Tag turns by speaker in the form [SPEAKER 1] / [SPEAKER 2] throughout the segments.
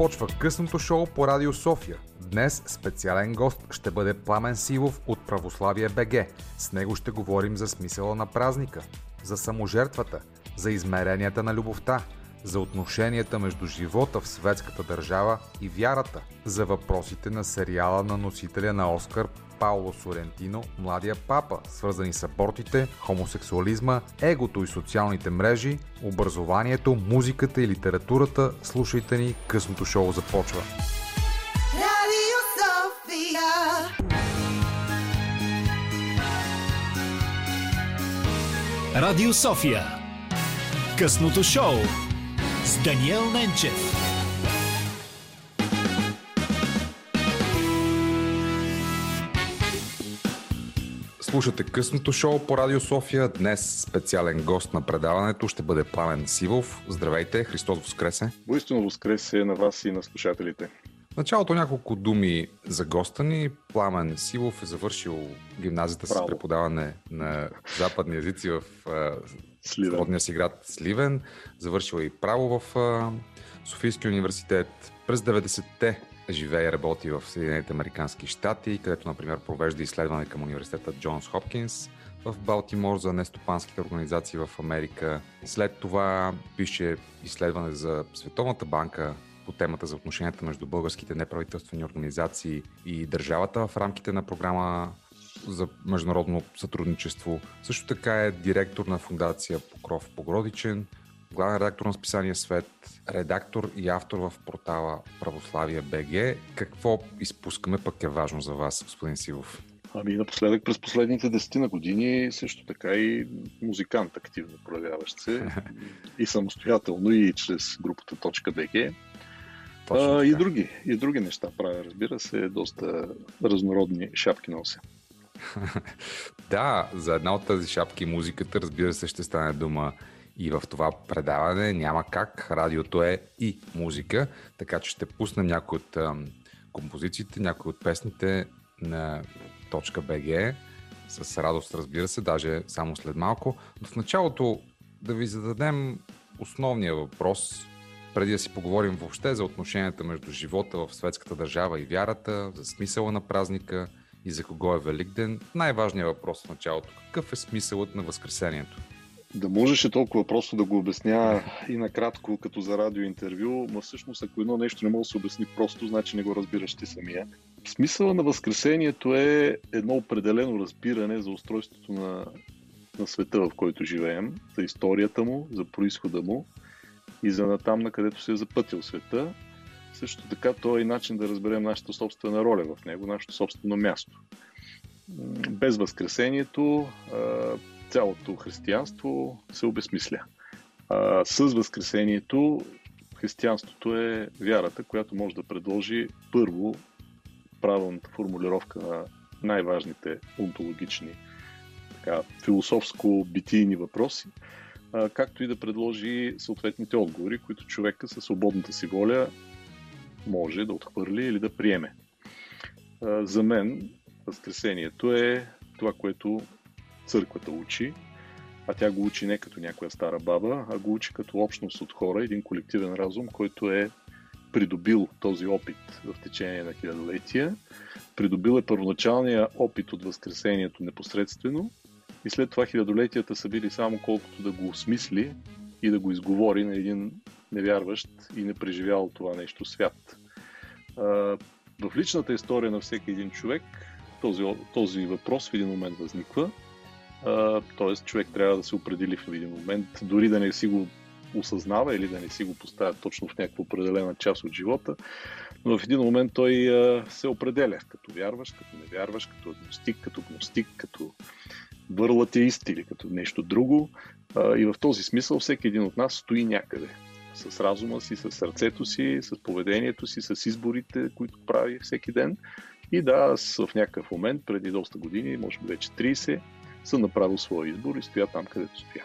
[SPEAKER 1] Започва късното шоу по Радио София. Днес специален гост ще бъде Пламен Силов от Православие БГ. С него ще говорим за смисъла на празника, за саможертвата, за измеренията на любовта, за отношенията между живота в светската държава и вярата, за въпросите на сериала на носителя на Оскар Пауло Сорентино, Младия папа, свързани с абортите, хомосексуализма, егото и социалните мрежи, образованието, музиката и литературата. Слушайте ни, късното шоу започва. Радио София.
[SPEAKER 2] Радио София. Късното шоу с Даниел Ненчев.
[SPEAKER 1] Слушате късното шоу по Радио София. Днес специален гост на предаването ще бъде Пламен Сивов. Здравейте, Христос Воскресе.
[SPEAKER 3] Воистина Воскресе на вас и на слушателите.
[SPEAKER 1] В началото няколко думи за госта ни. Пламен Сивов е завършил гимназията с преподаване на западни езици в родния си град Сливен. Завършил е и право в Софийския университет. През 90-те живее и работи в Съединените Американски щати, където, например, провежда изследване към университета Джонс Хопкинс в Балтимор за нестопанските организации в Америка. След това пише изследване за Световната банка по темата за отношенията между българските неправителствени организации и държавата в рамките на програма за международно сътрудничество. Също така е директор на фундация Покров Погродичен, главен редактор на списание Свет, редактор и автор в портала Православие БГ. Какво изпускаме пък е важно за вас, господин Сивов?
[SPEAKER 3] Ами напоследък през последните десетина години също така и музикант активно проявяващ се и самостоятелно и чрез групата БГ. А, и, други, и други неща правя, разбира се, доста разнородни шапки нося.
[SPEAKER 1] да, за една от тази шапки музиката, разбира се, ще стане дума и в това предаване няма как. Радиото е и музика, така че ще пуснем някои от композициите, някои от песните на .bg с радост, разбира се, даже само след малко. Но в началото да ви зададем основния въпрос, преди да си поговорим въобще за отношенията между живота в светската държава и вярата, за смисъла на празника и за кого е Великден. Най-важният въпрос в началото. Какъв е смисълът на Възкресението?
[SPEAKER 3] Да можеше толкова просто да го обясня и накратко, като за радиоинтервю, но всъщност ако едно нещо не може да се обясни просто, значи не го разбираш ти самия. Смисъла на Възкресението е едно определено разбиране за устройството на, на света, в който живеем, за историята му, за происхода му и за натам, на където се е запътил света. Също така, то е и начин да разберем нашата собствена роля в него, нашето собствено място. Без Възкресението цялото християнство се обесмисля. А, с Възкресението християнството е вярата, която може да предложи първо правилната формулировка на най-важните онтологични, така, философско-битийни въпроси, а, както и да предложи съответните отговори, които човека със свободната си воля може да отхвърли или да приеме. А, за мен Възкресението е това, което църквата учи, а тя го учи не като някоя стара баба, а го учи като общност от хора, един колективен разум, който е придобил този опит в течение на хилядолетия, придобил е първоначалния опит от Възкресението непосредствено и след това хилядолетията са били само колкото да го осмисли и да го изговори на един невярващ и не преживял това нещо свят. В личната история на всеки един човек този, този въпрос в един момент възниква Тоест, човек трябва да се определи в един момент, дори да не си го осъзнава или да не си го поставя точно в някаква определена част от живота, но в един момент той се определя като вярващ, като невярващ, като агностик, като гностик, като върлатеист или като нещо друго. И в този смисъл всеки един от нас стои някъде. С разума си, с сърцето си, с поведението си, с изборите, които прави всеки ден. И да, аз в някакъв момент, преди доста години, може би вече 30, съм направил своя избор и стоя там, където стоя.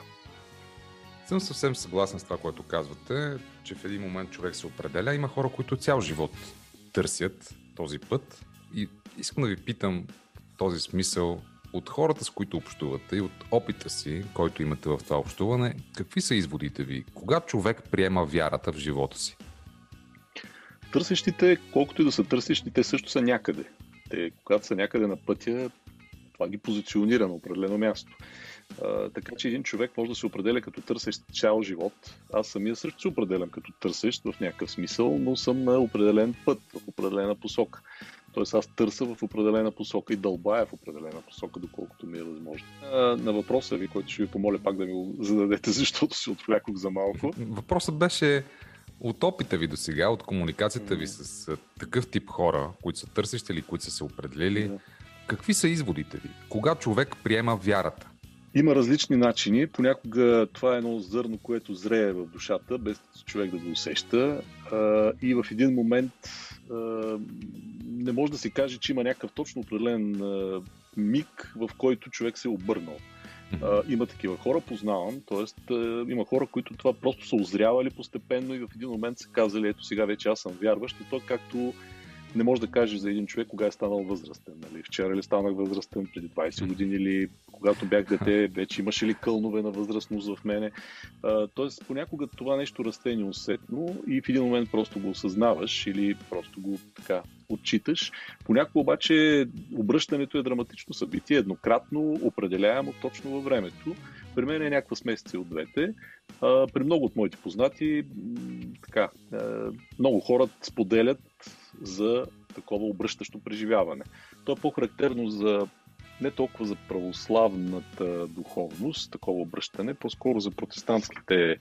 [SPEAKER 1] Съм съвсем съгласен с това, което казвате, че в един момент човек се определя. Има хора, които цял живот търсят този път. И искам да ви питам този смисъл от хората, с които общувате и от опита си, който имате в това общуване, какви са изводите ви? Кога човек приема вярата в живота си?
[SPEAKER 3] търсещите, колкото и да са търсещи, те също са някъде. Те, когато са някъде на пътя, това ги позиционира на определено място. А, така че един човек може да се определя като търсещ цял живот. Аз самия също се определям като търсещ в някакъв смисъл, но съм на определен път, в определена посока. Тоест аз търся в определена посока и дълбая в определена посока, доколкото ми е възможно. А, на въпроса ви, който ще ви помоля пак да ми го зададете, защото се отвлякох за малко.
[SPEAKER 1] Въпросът беше от опита ви до сега, от комуникацията ви с такъв тип хора, които са търсещи или които са се определили, какви са изводите ви? Кога човек приема вярата?
[SPEAKER 3] Има различни начини. Понякога това е едно зърно, което зрее в душата, без човек да го усеща. И в един момент не може да се каже, че има някакъв точно определен миг, в който човек се е обърнал. Има такива хора, познавам, т.е. има хора, които това просто са озрявали постепенно и в един момент са казали, ето сега вече аз съм вярващ, и то както не може да кажеш за един човек кога е станал възрастен. Нали? Вчера ли станах възрастен, преди 20 години или когато бях дете, вече имаше ли кълнове на възрастност в мене. А, тоест, понякога това нещо расте неусетно и в един момент просто го осъзнаваш или просто го така отчиташ. Понякога обаче обръщането е драматично събитие, еднократно, определяемо точно във времето. При мен е някаква смесица от двете. А, при много от моите познати, така, много хора споделят за такова обръщащо преживяване. То е по-характерно за не толкова за православната духовност, такова обръщане, по-скоро за протестантските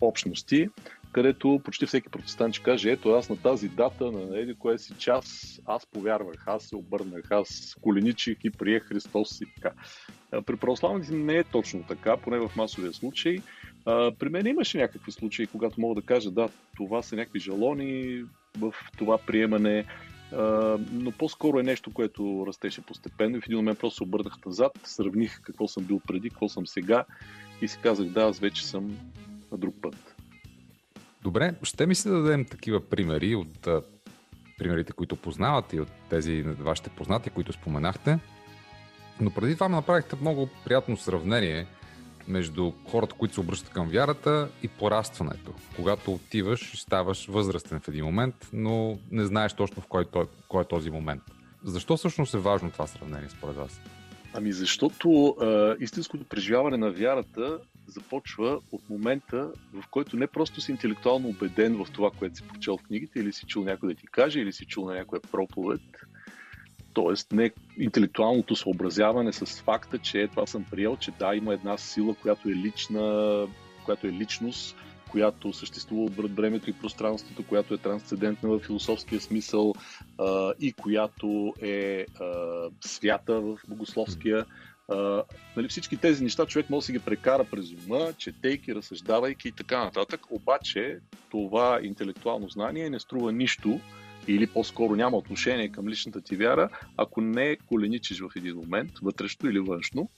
[SPEAKER 3] общности, където почти всеки протестант ще каже, ето аз на тази дата, на еди кое си час, аз повярвах, аз се обърнах, аз коленичих и приех Христос и така. При православните не е точно така, поне в масовия случай. При мен имаше някакви случаи, когато мога да кажа, да, това са някакви жалони в това приемане, но по-скоро е нещо, което растеше постепенно и в един момент просто се обърнах назад, сравних какво съм бил преди, какво съм сега и си казах, да, аз вече съм на друг път.
[SPEAKER 1] Добре, ще ми се да дадем такива примери от примерите, които познавате и от тези вашите познати, които споменахте. Но преди това ме направихте много приятно сравнение между хората, които се обръщат към вярата и порастването. Когато отиваш, ставаш възрастен в един момент, но не знаеш точно в кой, той, кой е този момент. Защо всъщност е важно това сравнение според вас?
[SPEAKER 3] Ами защото а, истинското преживяване на вярата започва от момента, в който не просто си интелектуално убеден в това, което си прочел в книгите, или си чул някой да ти каже, или си чул на някоя проповед, т.е. не интелектуалното съобразяване с факта, че това съм приел, че да, има една сила, която е лична, която е личност, която съществува от времето и пространството, която е трансцендентна в философския смисъл а, и която е а, свята в богословския. А, нали, всички тези неща човек може да си ги прекара през ума, четейки, разсъждавайки и така нататък. Обаче това интелектуално знание не струва нищо, или по-скоро няма отношение към личната ти вяра, ако не коленичиш в един момент, вътрешно или външно,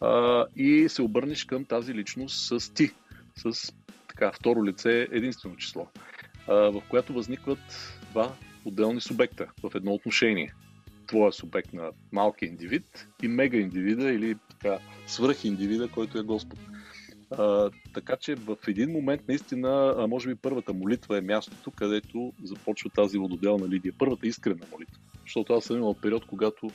[SPEAKER 3] а, и се обърнеш към тази личност с ти, с така, второ лице единствено число, а, в която възникват два отделни субекта в едно отношение. Твоя субект на малки индивид и мега индивида или така свръх индивида, който е Господ. А, така че в един момент наистина, може би първата молитва е мястото, където започва тази вододелна Лидия. Първата искрена молитва. Защото аз съм имал период, когато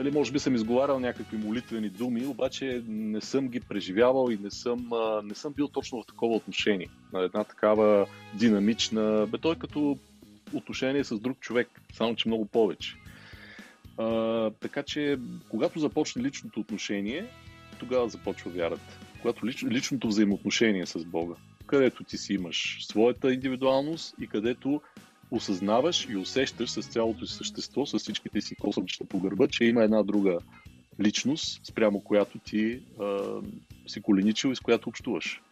[SPEAKER 3] Дали, може би съм изговарял някакви молитвени думи, обаче не съм ги преживявал и не съм, не съм бил точно в такова отношение. На една такава динамична, бе той като отношение с друг човек, само че много повече. А, така че, когато започне личното отношение, тогава започва вярата когато лич, личното взаимоотношение с Бога, където ти си имаш своята индивидуалност и където осъзнаваш и усещаш с цялото си същество, с всичките си косъмчета по гърба, че има една друга личност, спрямо която ти а, си коленичил и с която общуваш.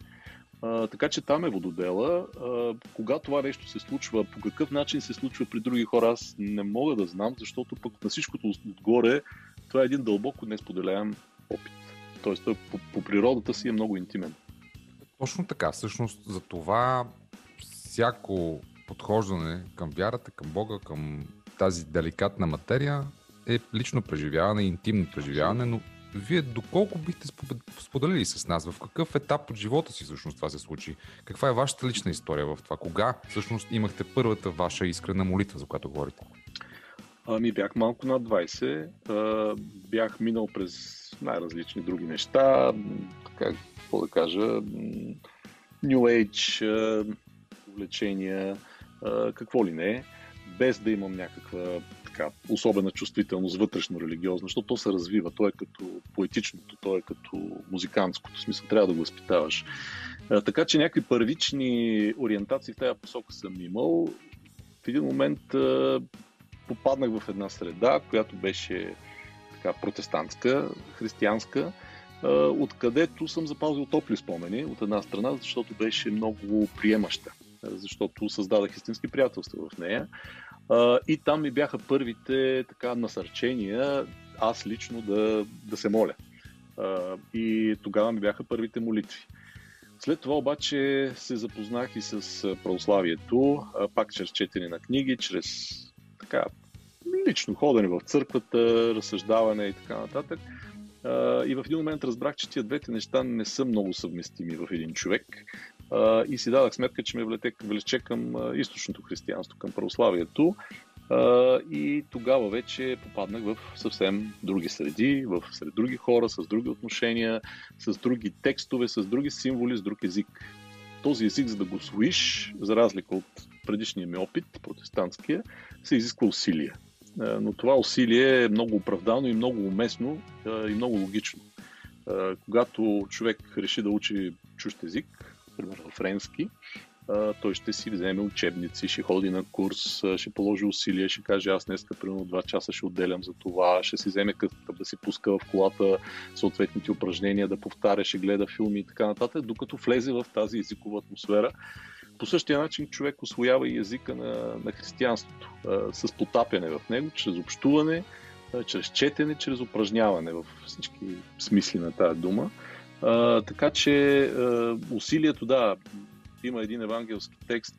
[SPEAKER 3] А, така че там е вододела. А, кога това нещо се случва, по какъв начин се случва при други хора, аз не мога да знам, защото пък на всичкото отгоре това е един дълбоко несподеляем опит. Тоест, той по, по природата си е много интимен.
[SPEAKER 1] Точно така. Всъщност, за това всяко подхождане към вярата, към Бога, към тази деликатна материя е лично преживяване, интимно преживяване, но вие доколко бихте споделили с нас? В какъв етап от живота си всъщност това се случи? Каква е вашата лична история в това? Кога всъщност имахте първата ваша искрена молитва, за която говорите?
[SPEAKER 3] Ами бях малко над 20. Бях минал през най-различни други неща. Какво да кажа? New Age, увлечения, какво ли не, без да имам някаква така, особена чувствителност, вътрешно религиозна, защото то се развива. То е като поетичното, то е като музикантското. Смисъл, трябва да го възпитаваш. Така че някакви първични ориентации в тази посока съм имал. В един момент попаднах в една среда, която беше така, протестантска, християнска, откъдето съм запазил топли спомени от една страна, защото беше много приемаща, защото създадах истински приятелства в нея. И там ми бяха първите така насърчения аз лично да, да се моля. И тогава ми бяха първите молитви. След това обаче се запознах и с православието, пак чрез четене на книги, чрез така лично ходене в църквата, разсъждаване и така нататък. И в един момент разбрах, че тия двете неща не са много съвместими в един човек. И си дадах сметка, че ме влече към източното християнство, към православието. И тогава вече попаднах в съвсем други среди, в сред други хора, с други отношения, с други текстове, с други символи, с друг език. Този език, за да го освоиш, за разлика от предишния ми опит, протестантския, се изисква усилия. Е, но това усилие е много оправдано и много уместно е, и много логично. Е, когато човек реши да учи чужд език, примерно френски, той ще си вземе учебници, ще ходи на курс, ще положи усилия, ще каже аз днес примерно 2 часа ще отделям за това, ще си вземе късата да си пуска в колата съответните упражнения, да повтаря, ще гледа филми и така нататък, докато влезе в тази езикова атмосфера по същия начин човек освоява и езика на, на християнството, а, с потапяне в него, чрез общуване, а, чрез четене, чрез упражняване в всички смисли на тази дума. А, така че а, усилието, да, има един евангелски текст,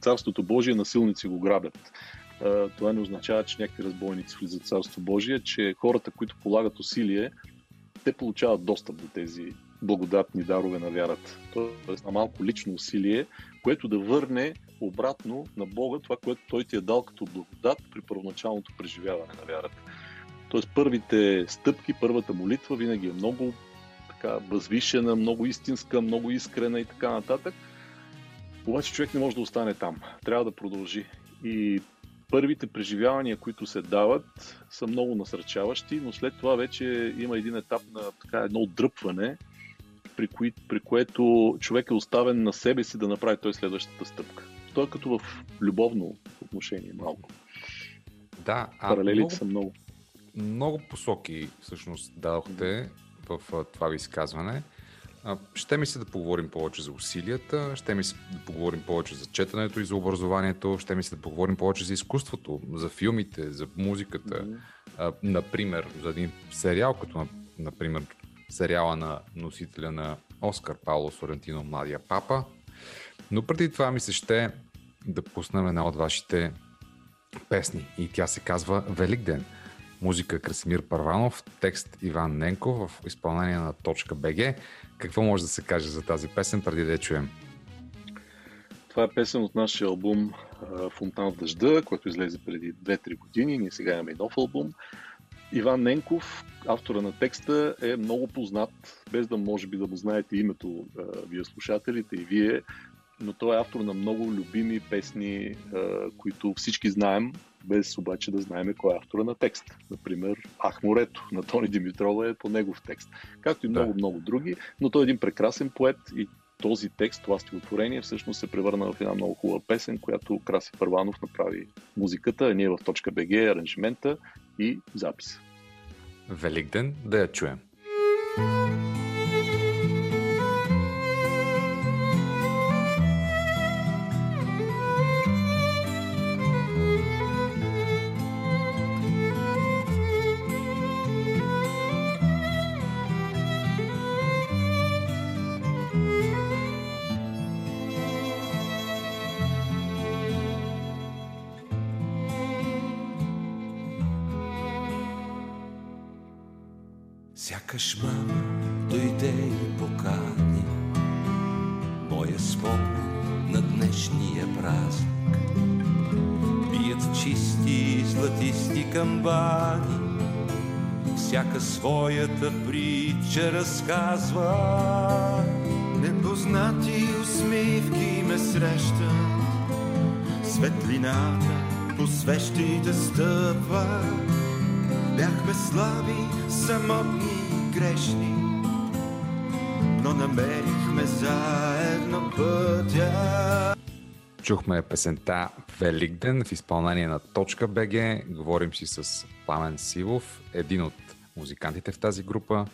[SPEAKER 3] Царството Божие насилници го грабят. Това не означава, че някакви разбойници влизат в Царство Божие, че хората, които полагат усилие, те получават достъп до тези благодатни дарове на вярата. Тоест на малко лично усилие, което да върне обратно на Бога това, което Той ти е дал като благодат при първоначалното преживяване на вярата. Тоест първите стъпки, първата молитва винаги е много така възвишена, много истинска, много искрена и така нататък. Обаче човек не може да остане там. Трябва да продължи. И първите преживявания, които се дават, са много насърчаващи, но след това вече има един етап на така едно отдръпване, при, кои, при което човек е оставен на себе си да направи той следващата стъпка. Той е като в любовно отношение малко.
[SPEAKER 1] Да,
[SPEAKER 3] а Паралелите много, са много.
[SPEAKER 1] Много посоки всъщност дадохте в това ви изказване. Ще ми се да поговорим повече за усилията, ще ми се да поговорим повече за четенето и за образованието, ще ми се да поговорим повече за изкуството, за филмите, за музиката. Mm-hmm. Например, за един сериал, като например сериала на носителя на Оскар Пауло Сорентино Младия папа. Но преди това ми се ще да пуснем една от вашите песни и тя се казва Велик ден. Музика Красимир Парванов, текст Иван Ненков в изпълнение на точка БГ. Какво може да се каже за тази песен преди да я чуем?
[SPEAKER 3] Това е песен от нашия албум Фонтан в дъжда, който излезе преди 2-3 години. Ние сега имаме нов албум. Иван Ненков, автора на текста, е много познат, без да може би да му знаете името вие слушателите и вие, но той е автор на много любими песни, които всички знаем, без обаче да знаем кой е автора на текст. Например, Ах морето на Тони Димитрова е по негов текст. Както и много-много да. други, но той е един прекрасен поет и този текст, това стихотворение всъщност се превърна в една много хубава песен, която Краси Първанов направи музиката, ние в точка БГ, аранжимента и запис.
[SPEAKER 1] Великден да я чуем.
[SPEAKER 4] Сякаш и покани. Моя спомен на днешния празник. Бият чисти и златисти камбани. Всяка своята притча разказва. Непознати усмивки ме срещат. Светлината по свещите стъпва. Бяхме слаби, самотни, грешни намерихме заедно пътя
[SPEAKER 1] Чухме песента Великден в изпълнение на Точка БГ. Говорим си с Памен Сивов, един от музикантите в тази група.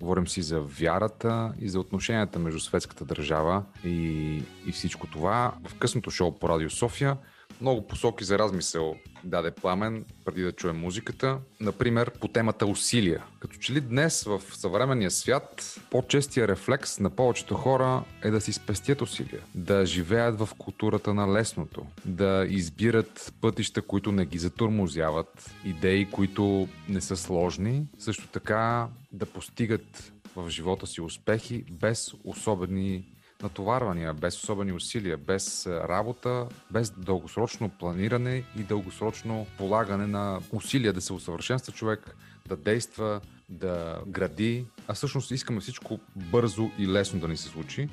[SPEAKER 1] Говорим си за вярата и за отношенията между светската държава и, и всичко това. В късното шоу по Радио София много посоки за размисъл даде Пламен преди да чуем музиката. Например, по темата усилия. Като че ли днес в съвременния свят по-честия рефлекс на повечето хора е да си спестят усилия, да живеят в културата на лесното, да избират пътища, които не ги затурмозяват, идеи, които не са сложни, също така да постигат в живота си успехи без особени натоварвания, без особени усилия, без работа, без дългосрочно планиране и дългосрочно полагане на усилия да се усъвършенства човек, да действа, да гради, а всъщност искаме всичко бързо и лесно да ни се случи.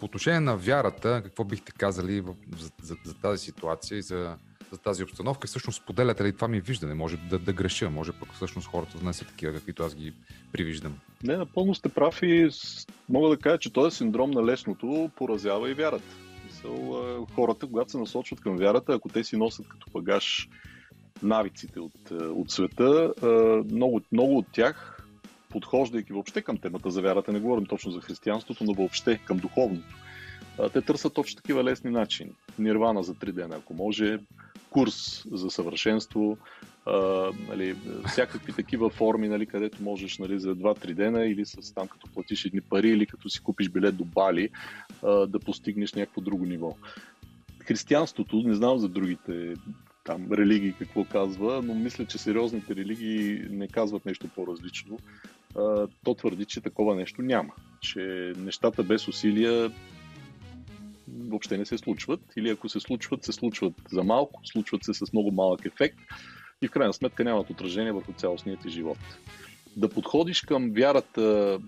[SPEAKER 1] По отношение на вярата, какво бихте казали за, за, за тази ситуация и за за тази обстановка и всъщност споделяте ли това ми виждане? Може да, да греша, може пък всъщност хората да не са такива, каквито аз ги привиждам.
[SPEAKER 3] Не, напълно сте прав и мога да кажа, че този синдром на лесното поразява и вярата. Мисъл, хората, когато се насочват към вярата, ако те си носят като багаж навиците от, от света, много, много от тях, подхождайки въобще към темата за вярата, не говорим точно за християнството, но въобще към духовното, те търсят точно такива лесни начини. Нирвана за три дена, ако може, курс за съвършенство, а, нали, всякакви такива форми, нали, където можеш нали, за 2-3 дена или с там като платиш едни пари или като си купиш билет до Бали, а, да постигнеш някакво друго ниво. Християнството, не знам за другите там религии какво казва, но мисля, че сериозните религии не казват нещо по-различно. А, то твърди, че такова нещо няма. Че нещата без усилия въобще не се случват или ако се случват, се случват за малко, случват се с много малък ефект и в крайна сметка нямат отражение върху цялостният ти живот. Да подходиш към вярата,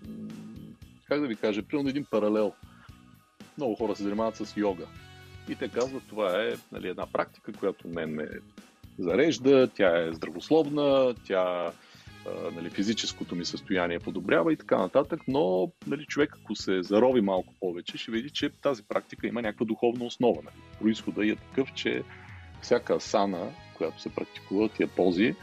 [SPEAKER 3] как да ви кажа, примерно един паралел. Много хора се занимават с йога. И те казват, това е нали, една практика, която мен ме зарежда, тя е здравословна, тя нали, физическото ми състояние подобрява и така нататък, но нали, човек ако се зарови малко повече, ще види, че тази практика има някаква духовна основа. Нали. Происхода е такъв, че всяка асана, която се практикува, тия пози,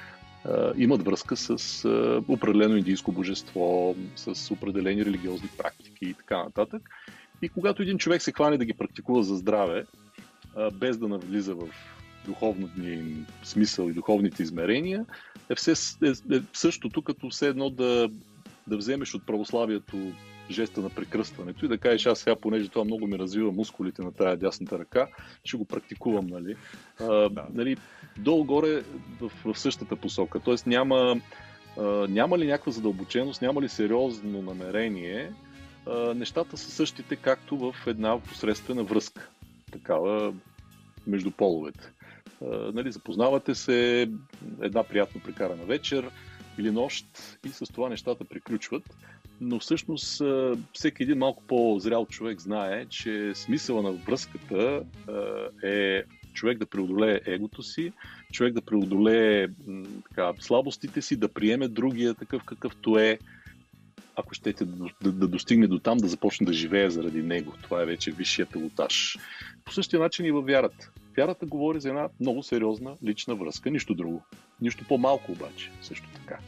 [SPEAKER 3] имат връзка с определено индийско божество, с определени религиозни практики и така нататък. И когато един човек се хване да ги практикува за здраве, без да навлиза в духовния им смисъл и духовните измерения, е, все, е, е същото като все едно да, да вземеш от православието жеста на прекръстването и да кажеш, аз сега, понеже това много ми развива мускулите на тая дясната ръка, ще го практикувам, нали? А, да. нали долу-горе в, в същата посока. Тоест няма, а, няма ли някаква задълбоченост, няма ли сериозно намерение, а, нещата са същите, както в една посредствена връзка. Такава между половете нали, запознавате се, една приятно прекарана вечер или нощ и с това нещата приключват. Но всъщност всеки един малко по-зрял човек знае, че смисъла на връзката е човек да преодолее егото си, човек да преодолее така, слабостите си, да приеме другия такъв какъвто е, ако щете да, да, достигне до там, да започне да живее заради него. Това е вече висшият пилотаж. По същия начин и във вярата. Вярата говори за една много сериозна лична връзка, нищо друго. Нищо по-малко обаче, също така.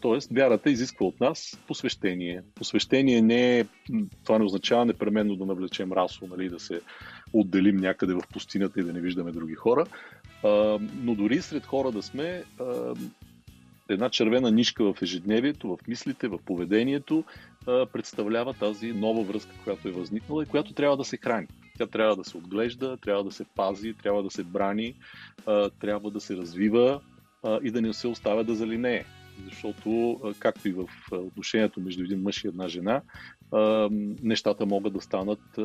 [SPEAKER 3] Тоест, вярата изисква от нас посвещение. Посвещение не е, това не означава непременно да навлечем расо, нали, да се отделим някъде в пустинята и да не виждаме други хора. А, но дори сред хора да сме, а, една червена нишка в ежедневието, в мислите, в поведението, представлява тази нова връзка, която е възникнала и която трябва да се храни. Тя трябва да се отглежда, трябва да се пази, трябва да се брани, трябва да се развива и да не се оставя да залинее. Защото, както и в отношението между един мъж и една жена, нещата могат да станат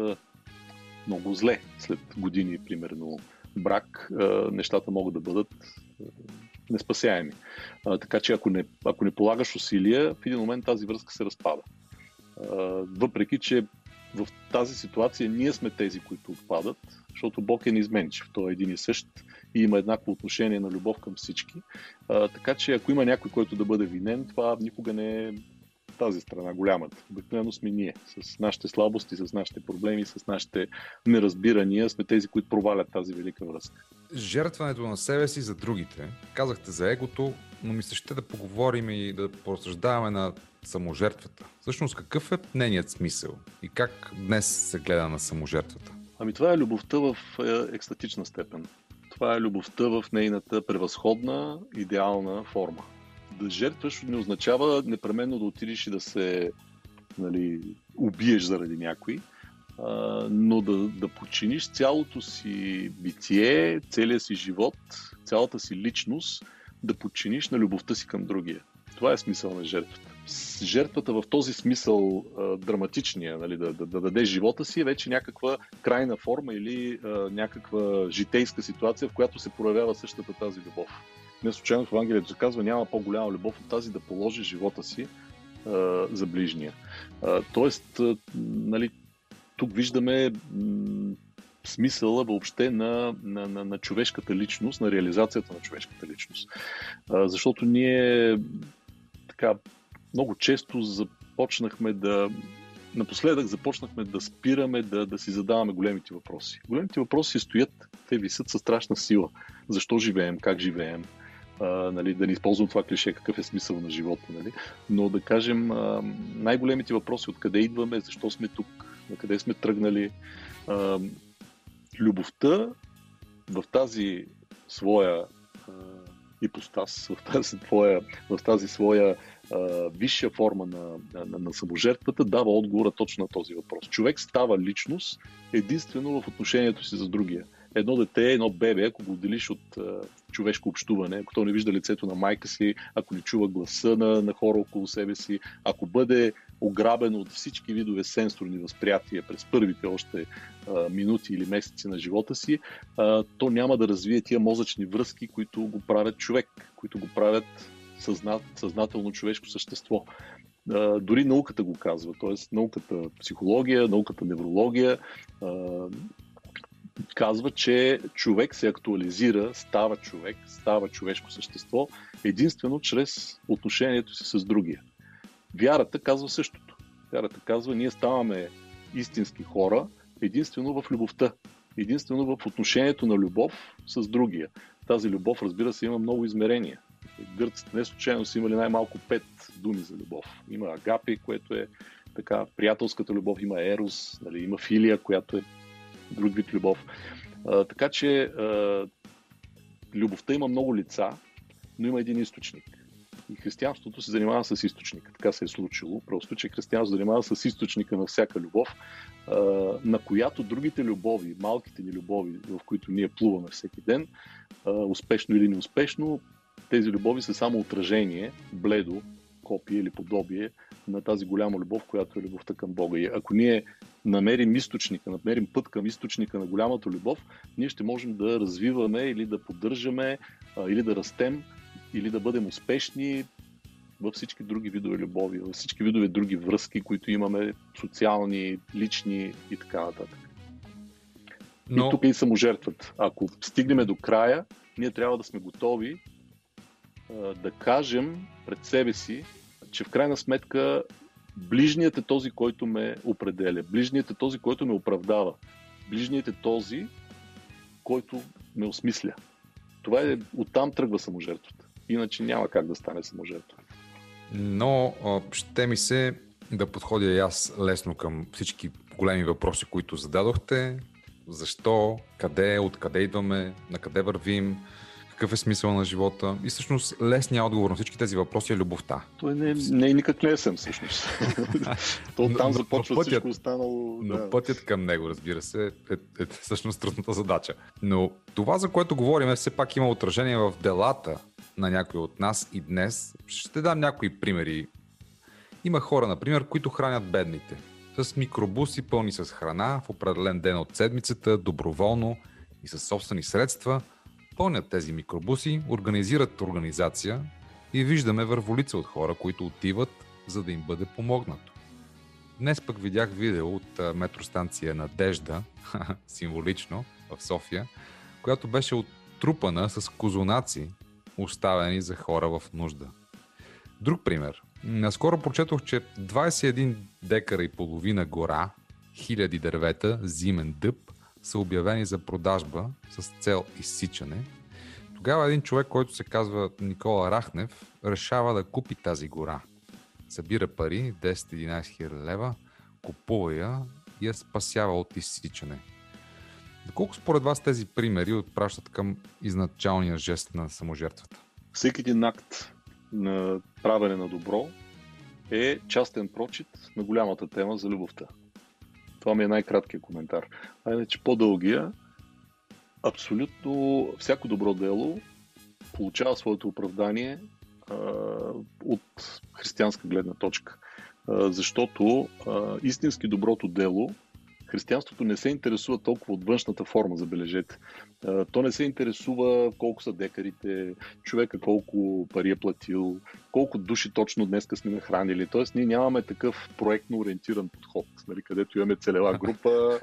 [SPEAKER 3] много зле след години, примерно, брак. Нещата могат да бъдат неспасяеми. Така че ако не, ако не полагаш усилия, в един момент тази връзка се разпада. Въпреки, че в тази ситуация ние сме тези, които отпадат, защото Бог е неизменчив. Той е един и същ и има еднакво отношение на любов към всички. А, така че ако има някой, който да бъде винен, това никога не е тази страна, голямата. Обикновено сме ние. С нашите слабости, с нашите проблеми, с нашите неразбирания сме тези, които провалят тази велика връзка.
[SPEAKER 1] Жертването на себе си за другите. Казахте за егото, но ми се ще да поговорим и да поразсъждаваме на саможертвата. Всъщност какъв е нейният смисъл и как днес се гледа на саможертвата?
[SPEAKER 3] Ами това е любовта в е, екстатична степен. Това е любовта в нейната превъзходна, идеална форма. Да жертваш не означава непременно да отидеш и да се нали, убиеш заради някой, но да, да починиш цялото си битие, целия си живот, цялата си личност, да подчиниш на любовта си към другия. Това е смисъл на жертвата жертвата в този смисъл драматичния, нали, да, да, да даде живота си, е вече някаква крайна форма или а, някаква житейска ситуация, в която се проявява същата тази любов. Не случайно в Евангелието се казва, няма по-голяма любов от тази да положи живота си а, за ближния. А, тоест, а, нали, тук виждаме м- смисъла въобще на, на, на, на човешката личност, на реализацията на човешката личност. А, защото ние така много често започнахме да. Напоследък започнахме да спираме да, да си задаваме големите въпроси. Големите въпроси стоят, те висят със страшна сила. Защо живеем, как живеем, а, нали, да не използвам това клише, какъв е смисъл на живота, нали? но да кажем а, най-големите въпроси, откъде идваме, защо сме тук, на къде сме тръгнали. А, любовта в тази своя ипостас, в тази, твоя, в тази своя а, висша форма на, на, на саможертвата дава отговора точно на този въпрос. Човек става личност единствено в отношението си за другия. Едно дете, едно бебе, ако го отделиш от а, човешко общуване, ако то не вижда лицето на майка си, ако не чува гласа на, на хора около себе си, ако бъде ограбено от всички видове сенсорни възприятия през първите още а, минути или месеци на живота си, а, то няма да развие тия мозъчни връзки, които го правят човек, които го правят съзнат, съзнателно човешко същество. А, дори науката го казва, т.е. науката психология, науката неврология казва, че човек се актуализира, става човек, става човешко същество единствено чрез отношението си с другия. Вярата казва същото. Вярата казва, ние ставаме истински хора единствено в любовта, единствено в отношението на любов с другия. Тази любов, разбира се, има много измерения. Гърците не случайно са имали най-малко пет думи за любов. Има агапи, което е така приятелската любов, има ерос, нали, има филия, която е друг вид любов. А, така че а, любовта има много лица, но има един източник. И християнството се занимава с източника. Така се е случило. Просто, че християнството се занимава с източника на всяка любов, на която другите любови, малките ни любови, в които ние плуваме всеки ден, успешно или неуспешно, тези любови са само отражение, бледо, копие или подобие на тази голяма любов, която е любовта към Бога. И ако ние намерим източника, намерим път към източника на голямата любов, ние ще можем да развиваме или да поддържаме, или да растем, или да бъдем успешни във всички други видове любови, във всички видове други връзки, които имаме, социални, лични и така нататък. Но... И тук и саможертват. Ако стигнем до края, ние трябва да сме готови да кажем пред себе си, че в крайна сметка ближният е този, който ме определя. Ближният е този, който ме оправдава. Ближният е този, който ме осмисля. Това е, оттам тръгва саможертвата. Иначе няма как да стане саможертва.
[SPEAKER 1] Но ще ми се да подходя и аз лесно към всички големи въпроси, които зададохте. Защо, къде, откъде идваме, на къде вървим, какъв е смисъл на живота. И всъщност лесният отговор на всички тези въпроси е любовта.
[SPEAKER 3] Той не, не е никак лесен всъщност. То там започва пътят, всичко останало.
[SPEAKER 1] Но да. пътят към него, разбира се, е, е, е всъщност трудната задача. Но това, за което говорим, е все пак има отражение в делата на някой от нас и днес. Ще дам някои примери. Има хора, например, които хранят бедните. С микробуси пълни с храна в определен ден от седмицата, доброволно и със собствени средства, пълнят тези микробуси, организират организация и виждаме върволица от хора, които отиват, за да им бъде помогнато. Днес пък видях видео от метростанция Надежда, символично, в София, която беше оттрупана с козунаци, оставени за хора в нужда. Друг пример. Наскоро прочетох, че 21 декара и половина гора, хиляди дървета, зимен дъб, са обявени за продажба с цел изсичане. Тогава един човек, който се казва Никола Рахнев, решава да купи тази гора. Събира пари, 10-11 хиляди лева, купува я и я спасява от изсичане – Доколко според вас тези примери отпращат към изначалния жест на саможертвата?
[SPEAKER 3] Всеки един акт на правене на добро е частен прочит на голямата тема за любовта. Това ми е най-краткият коментар. А иначе по-дългия, абсолютно всяко добро дело получава своето оправдание а, от християнска гледна точка. А, защото а, истински доброто дело християнството не се интересува толкова от външната форма, забележете. То не се интересува колко са декарите, човека колко пари е платил, колко души точно днес сме нахранили. Тоест, ние нямаме такъв проектно ориентиран подход, нали, където имаме целева група,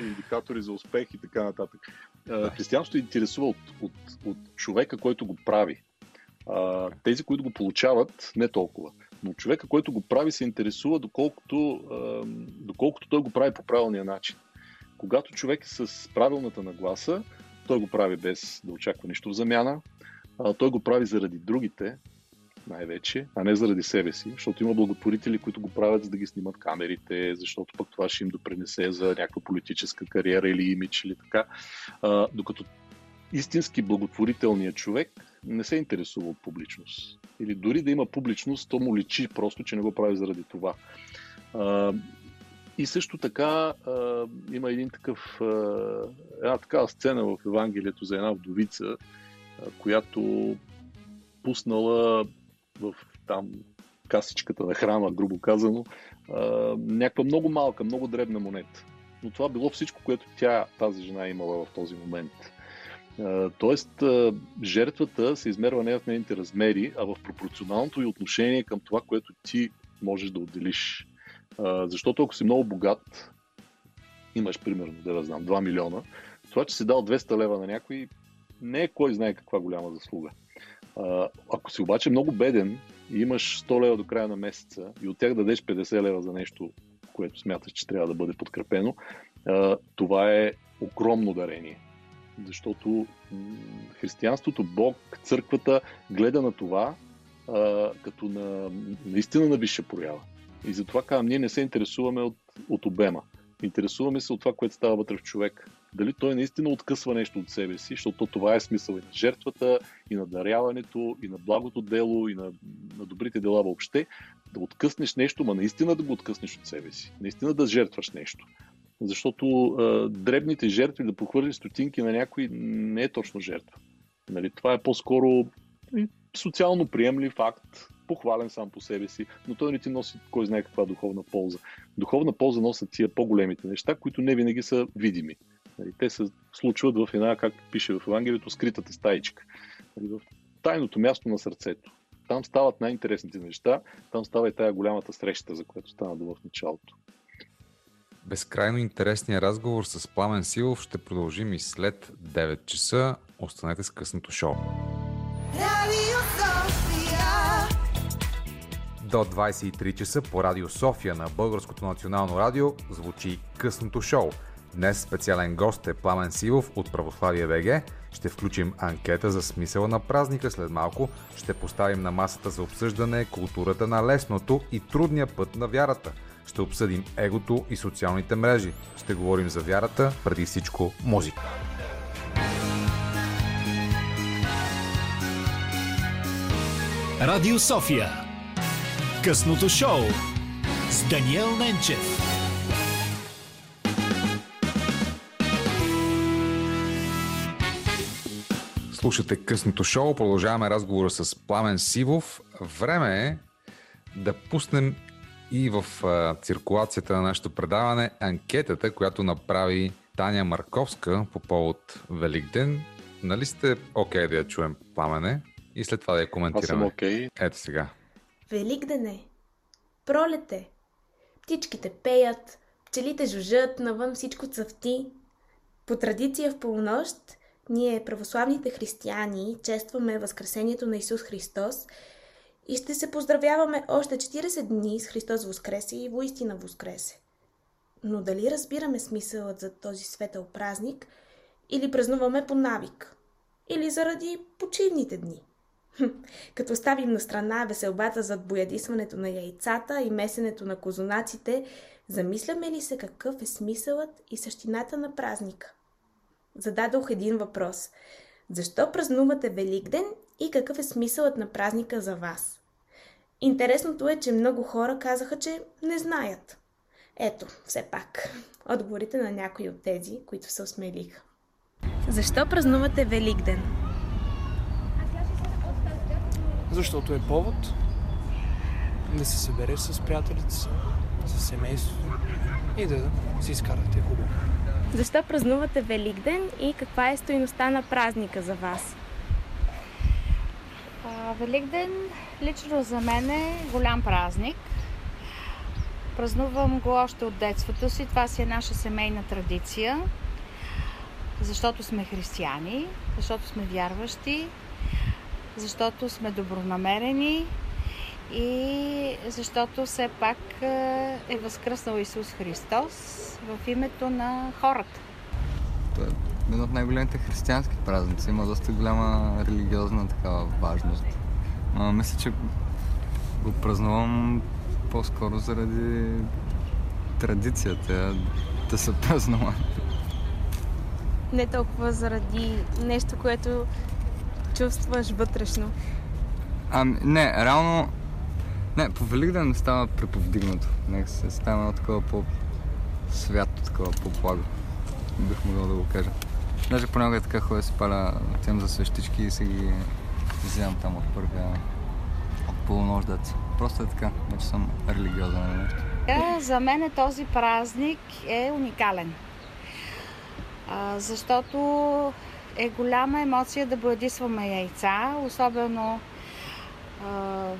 [SPEAKER 3] индикатори за успех и така нататък. Християнството интересува от, от, от човека, който го прави. Тези, които го получават, не толкова. Но човека, който го прави, се интересува доколкото, доколкото той го прави по правилния начин. Когато човек е с правилната нагласа, той го прави без да очаква нищо в замяна. Той го прави заради другите, най-вече, а не заради себе си, защото има благотворители, които го правят за да ги снимат камерите, защото пък това ще им допренесе за някаква политическа кариера или имидж или така. докато истински благотворителният човек не се интересува от публичност. Или дори да има публичност, то му личи просто, че не го прави заради това. А, и също така а, има един такъв, а, една такава сцена в Евангелието за една вдовица, а, която пуснала в там касичката на храма, грубо казано, а, някаква много малка, много дребна монета. Но това било всичко, което тя, тази жена, имала в този момент. Тоест, жертвата се измерва не в нейните размери, а в пропорционалното и отношение към това, което ти можеш да отделиш. Защото ако си много богат, имаш примерно, да знам, 2 милиона, това, че си дал 200 лева на някой, не е кой знае каква голяма заслуга. Ако си обаче много беден и имаш 100 лева до края на месеца и от тях дадеш 50 лева за нещо, което смяташ, че трябва да бъде подкрепено, това е огромно дарение защото християнството, Бог, църквата гледа на това а, като на наистина на висша проява. И затова казвам, ние не се интересуваме от, от обема. Интересуваме се от това, което става вътре в човек. Дали той наистина откъсва нещо от себе си, защото това е смисъл и на жертвата, и на даряването, и на благото дело, и на, на добрите дела въобще. Да откъснеш нещо, ма наистина да го откъснеш от себе си. Наистина да жертваш нещо защото а, дребните жертви да похвърлиш стотинки на някой не е точно жертва. Нали, това е по-скоро социално приемлив факт, похвален сам по себе си, но той не ти носи кой знае каква духовна полза. Духовна полза носят тия по-големите неща, които не винаги са видими. Нали, те се случват в една, както пише в Евангелието, скритата стаичка. Нали, в тайното място на сърцето. Там стават най-интересните неща, там става и тая голямата среща, за която стана дума в началото.
[SPEAKER 1] Безкрайно интересния разговор с Пламен Силов ще продължим и след 9 часа. Останете с късното шоу. До 23 часа по Радио София на Българското национално радио звучи късното шоу. Днес специален гост е Пламен Силов от Православие БГ. Ще включим анкета за смисъла на празника след малко. Ще поставим на масата за обсъждане културата на лесното и трудния път на вярата – ще обсъдим егото и социалните мрежи. Ще говорим за вярата, преди всичко музика.
[SPEAKER 2] Радио София. Късното шоу с Даниел Ненчев.
[SPEAKER 1] Слушате късното шоу, продължаваме разговора с Пламен Сивов. Време е да пуснем и в циркулацията на нашето предаване анкетата, която направи Таня Марковска по повод Великден. Нали сте окей okay да я чуем, Пламене? И след това да я коментираме. Аз
[SPEAKER 3] съм окей. Okay.
[SPEAKER 1] Ето сега.
[SPEAKER 5] Великден е. Пролет е. Птичките пеят, пчелите жужат, навън всичко цъфти. По традиция в полунощ ние, православните християни, честваме Възкресението на Исус Христос и ще се поздравяваме още 40 дни с Христос Воскресе и воистина Воскресе. Но дали разбираме смисълът за този светъл празник или празнуваме по навик? Или заради почивните дни? Като ставим на страна веселбата зад боядисването на яйцата и месенето на козунаците, замисляме ли се какъв е смисълът и същината на празника? Зададох един въпрос. Защо празнувате Великден и какъв е смисълът на празника за вас? Интересното е, че много хора казаха, че не знаят. Ето, все пак, отговорите на някои от тези, които се осмелиха. Защо празнувате Великден?
[SPEAKER 6] Защото е повод да се събереш с приятелите си, с семейството и да си изкарате хубаво.
[SPEAKER 5] Защо празнувате Великден и каква е стоиността на празника за вас?
[SPEAKER 7] Великден лично за мен е голям празник. Празнувам го още от детството си. Това си е наша семейна традиция. Защото сме християни, защото сме вярващи, защото сме добронамерени и защото все пак е, е възкръснал Исус Христос в името на хората.
[SPEAKER 8] Един от най-големите християнски празници. Има доста голяма религиозна такава важност. Но мисля, че го празнувам по-скоро заради традицията да се празнува.
[SPEAKER 5] Не толкова заради нещо, което чувстваш вътрешно.
[SPEAKER 8] Ами, не, реално не, по Великден става преповдигнато. Нека се става такова по-свято, такова по-благо. Бих могъл да го кажа. Даже понякога е така ходя си паля тем за свещички и се ги вземам там от първия от полунождец. Просто е така, вече съм религиозен или нещо.
[SPEAKER 7] Е, за мен този празник е уникален. Защото е голяма емоция да бладисваме яйца, особено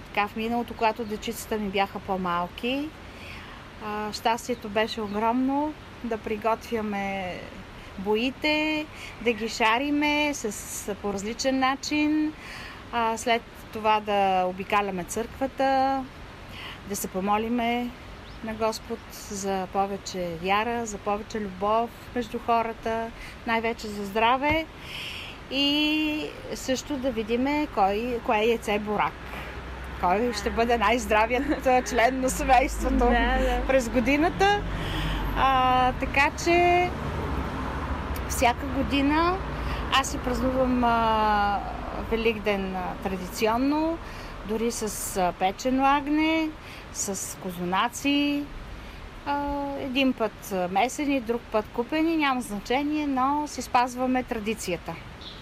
[SPEAKER 7] така в миналото, когато дечицата ми бяха по-малки. Щастието беше огромно да приготвяме боите, да ги шариме с, по различен начин, а, след това да обикаляме църквата, да се помолиме на Господ за повече вяра, за повече любов между хората, най-вече за здраве и също да видим кой, кое яйце е бурак. Кой ще бъде най-здравият член на семейството да, да. през годината. А, така че всяка година аз си празнувам а, Великден а, традиционно, дори с а, печено агне, с козунаци, един път месени, друг път купени, няма значение, но си спазваме традицията.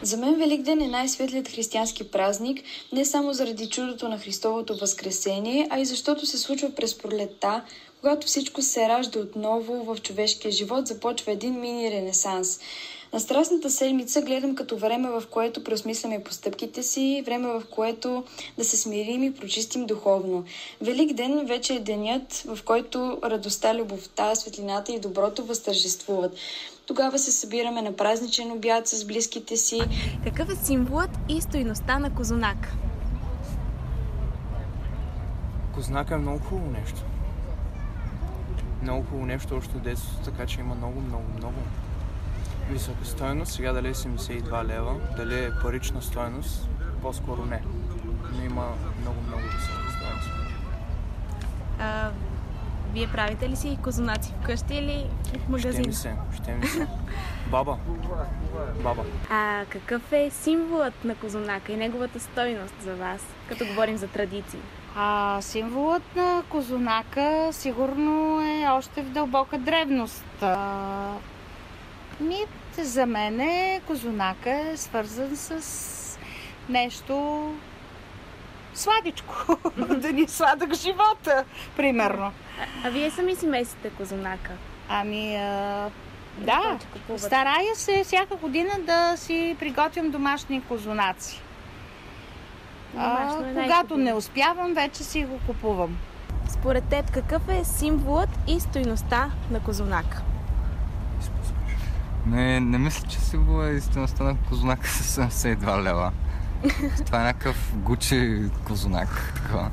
[SPEAKER 9] За мен Великден е най-светлият християнски празник, не само заради чудото на Христовото възкресение, а и защото се случва през пролетта, когато всичко се ражда отново в човешкия живот, започва един мини ренесанс. На Страстната седмица гледам като време, в което преосмисляме постъпките си, време, в което да се смирим и прочистим духовно. Велик ден вече е денят, в който радостта, любовта, светлината и доброто възтържествуват. Тогава се събираме на празничен обяд с близките си.
[SPEAKER 5] Какъв е символът и стоиността на Козунак?
[SPEAKER 6] Козунака е много хубаво нещо. Много хубаво нещо още детството, така че има много, много, много висока стоеност. Сега дали е 72 лева, дали е парична стоеност, по-скоро не. Но има много, много висока стоеност.
[SPEAKER 5] А, вие правите ли си козунаци вкъщи или в магазин?
[SPEAKER 6] Ще ми се, ще ми се. Баба. Баба.
[SPEAKER 5] А какъв е символът на козунака и неговата стойност за вас, като говорим за традиции?
[SPEAKER 7] А, символът на козунака сигурно е още в дълбока древност. А, ми, за мен е, козунака е свързан с нещо сладичко, да ни сладък живота, примерно. А,
[SPEAKER 5] а вие сами си месите козунака?
[SPEAKER 7] Ами, а, да, старая се всяка година да си приготвям домашни козунаци. А, е когато не успявам, вече си го купувам.
[SPEAKER 5] Според теб, какъв е символът и стойността на козунака?
[SPEAKER 8] Не, не мисля, че символът и стойността на козунака са 72 лева. Това е някакъв гучи козунак. Такова.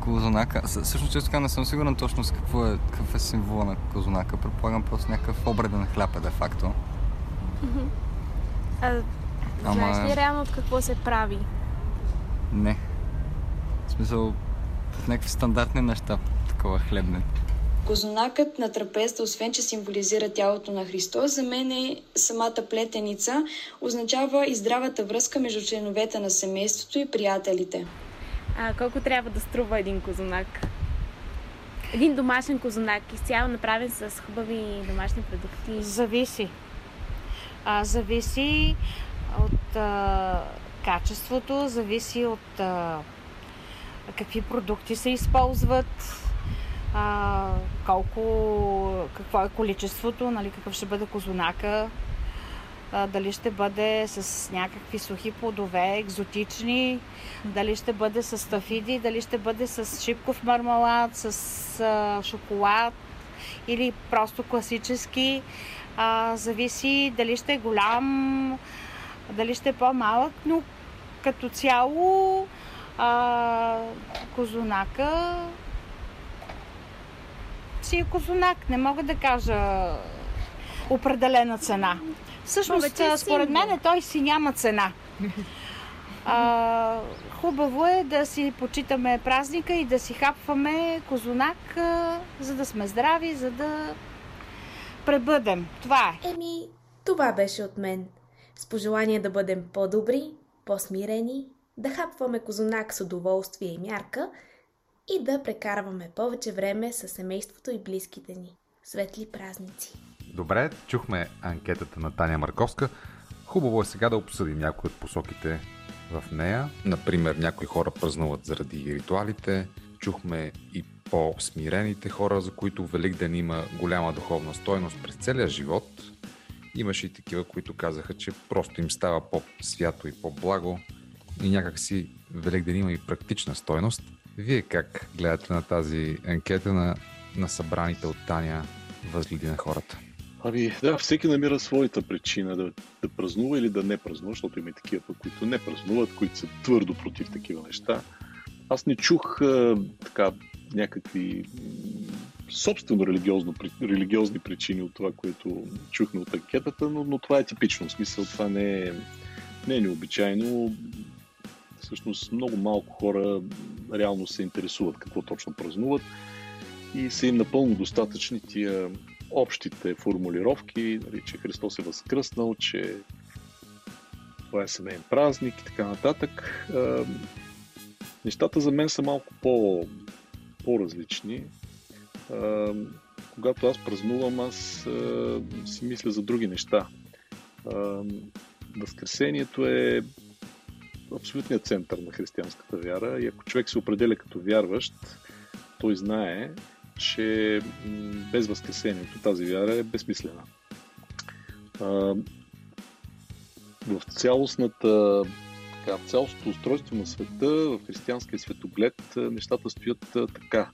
[SPEAKER 8] Козунака. Всъщност, често така не съм сигурен точно с какво е, какъв е символа на козунака. Предполагам просто някакъв обреден хляб е де-факто.
[SPEAKER 5] А, Ама... знаеш ли реално от какво се прави?
[SPEAKER 8] Не. В смисъл, от някакви стандартни неща, такова хлебне.
[SPEAKER 9] Козунакът на трапезата, освен че символизира тялото на Христос, за мен е самата плетеница, означава и здравата връзка между членовете на семейството и приятелите.
[SPEAKER 5] А колко трябва да струва един козунак? Един домашен козунак, изцяло направен с хубави домашни продукти.
[SPEAKER 7] Зависи. А, зависи от а, качеството, зависи от а, какви продукти се използват, а, колко, какво е количеството, нали, какъв ще бъде козунака, а, дали ще бъде с някакви сухи плодове, екзотични, дали ще бъде с стафиди, дали ще бъде с шипков мармалад, с а, шоколад или просто класически. А, зависи дали ще е голям, дали ще е по-малък, но като цяло а, козунака си е козунак. Не мога да кажа определена цена. Всъщност, според мен той си няма цена. А, хубаво е да си почитаме празника и да си хапваме козунак, а, за да сме здрави, за да пребъдем. Това
[SPEAKER 5] е. Еми, това беше от мен. С пожелание да бъдем по-добри, по-смирени, да хапваме козунак с удоволствие и мярка и да прекарваме повече време с семейството и близките ни. Светли празници!
[SPEAKER 1] Добре, чухме анкетата на Таня Марковска. Хубаво е сега да обсъдим някои от посоките в нея. Например, някои хора празнуват заради ритуалите. Чухме и по-смирените хора, за които Великден има голяма духовна стойност през целия живот. Имаше и такива, които казаха, че просто им става по-свято и по-благо и някакси Великден има и практична стойност. Вие как гледате на тази анкета на, на събраните от Таня възгледи на хората?
[SPEAKER 3] Ами да, всеки намира своята причина да, да празнува или да не празнува, защото има и такива, които не празнуват, които са твърдо против такива неща. Аз не чух а, така някакви собствено религиозно, религиозни причини от това, което чухме от анкетата, но, но това е типично. В смисъл, това не е, не е необичайно. Всъщност много малко хора реално се интересуват какво точно празнуват и са им напълно достатъчни тия общите формулировки, нали, че Христос е възкръснал, че това е семейен празник и така нататък. Нещата за мен са малко по, по-различни. Когато аз празнувам, аз си мисля за други неща. Възкресението е абсолютният център на християнската вяра и ако човек се определя като вярващ, той знае, че без възкресението тази вяра е безсмислена. В цялостната така, цялостното устройство на света, в християнския светоглед, нещата стоят така.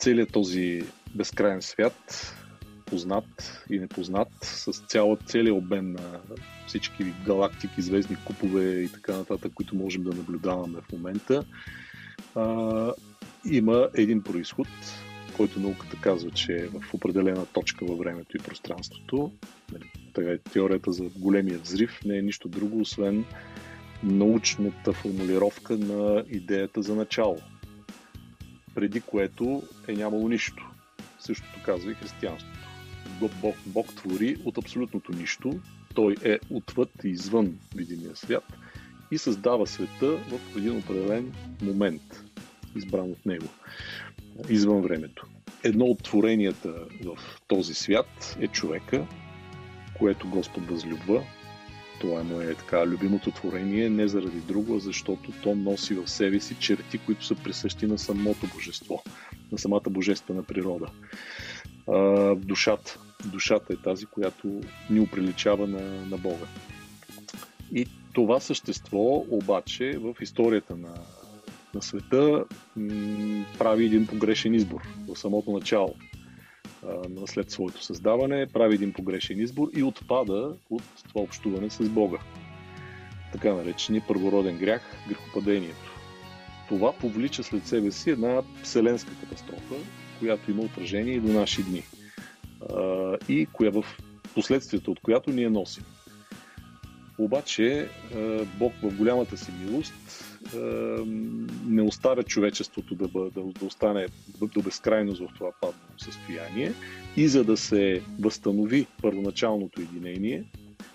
[SPEAKER 3] Целият този безкрайен свят, познат и непознат, с цяла, целият обмен на всички галактики, звездни купове и така нататък, които можем да наблюдаваме в момента, а, има един происход, който науката казва, че е в определена точка във времето и пространството. Така е теорията за големия взрив не е нищо друго, освен научната формулировка на идеята за начало, преди което е нямало нищо. Същото казва и християнството. Бог, Бог твори от абсолютното нищо, той е отвъд и извън видимия свят и създава света в един определен момент избран от него, извън времето. едно от творенията в този свят е човека, което Господ възлюбва. Това е така любимото творение, не заради друго, а защото то носи в себе си черти, които са присъщи на самото божество, на самата божествена природа. А, душата. Душата е тази, която ни оприличава на, на Бога. И това същество обаче в историята на, на света м- прави един погрешен избор в самото начало. А, след своето създаване прави един погрешен избор и отпада от това общуване с Бога. Така наречения първороден грях, грехопадението. Това повлича след себе си една вселенска катастрофа, която има отражение и до наши дни. А, и коя в последствията от която ние носим. Обаче Бог в голямата си милост не оставя човечеството да, бъде, да остане до безкрайност в това паднало състояние и за да се възстанови първоначалното единение,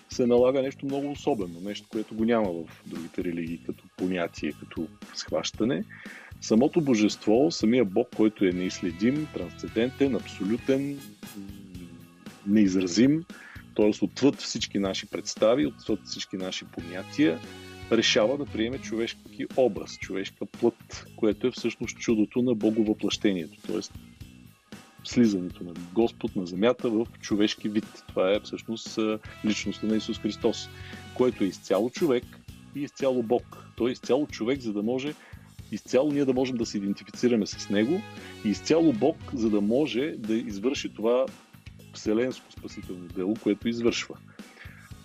[SPEAKER 3] се налага нещо много особено, нещо, което го няма в другите религии като понятие, като схващане. Самото божество, самия Бог, който е неизследим, трансцендентен, абсолютен, неизразим, т.е. отвъд всички наши представи, отвъд всички наши понятия, решава да приеме човешки образ, човешка плът, което е всъщност чудото на боговъплъщението, т.е. слизането на Господ на земята в човешки вид. Това е всъщност личността на Исус Христос, който е изцяло човек и изцяло Бог. Той е изцяло човек, за да може изцяло ние да можем да се идентифицираме с него и изцяло Бог, за да може да извърши това вселенско спасително дело, което извършва.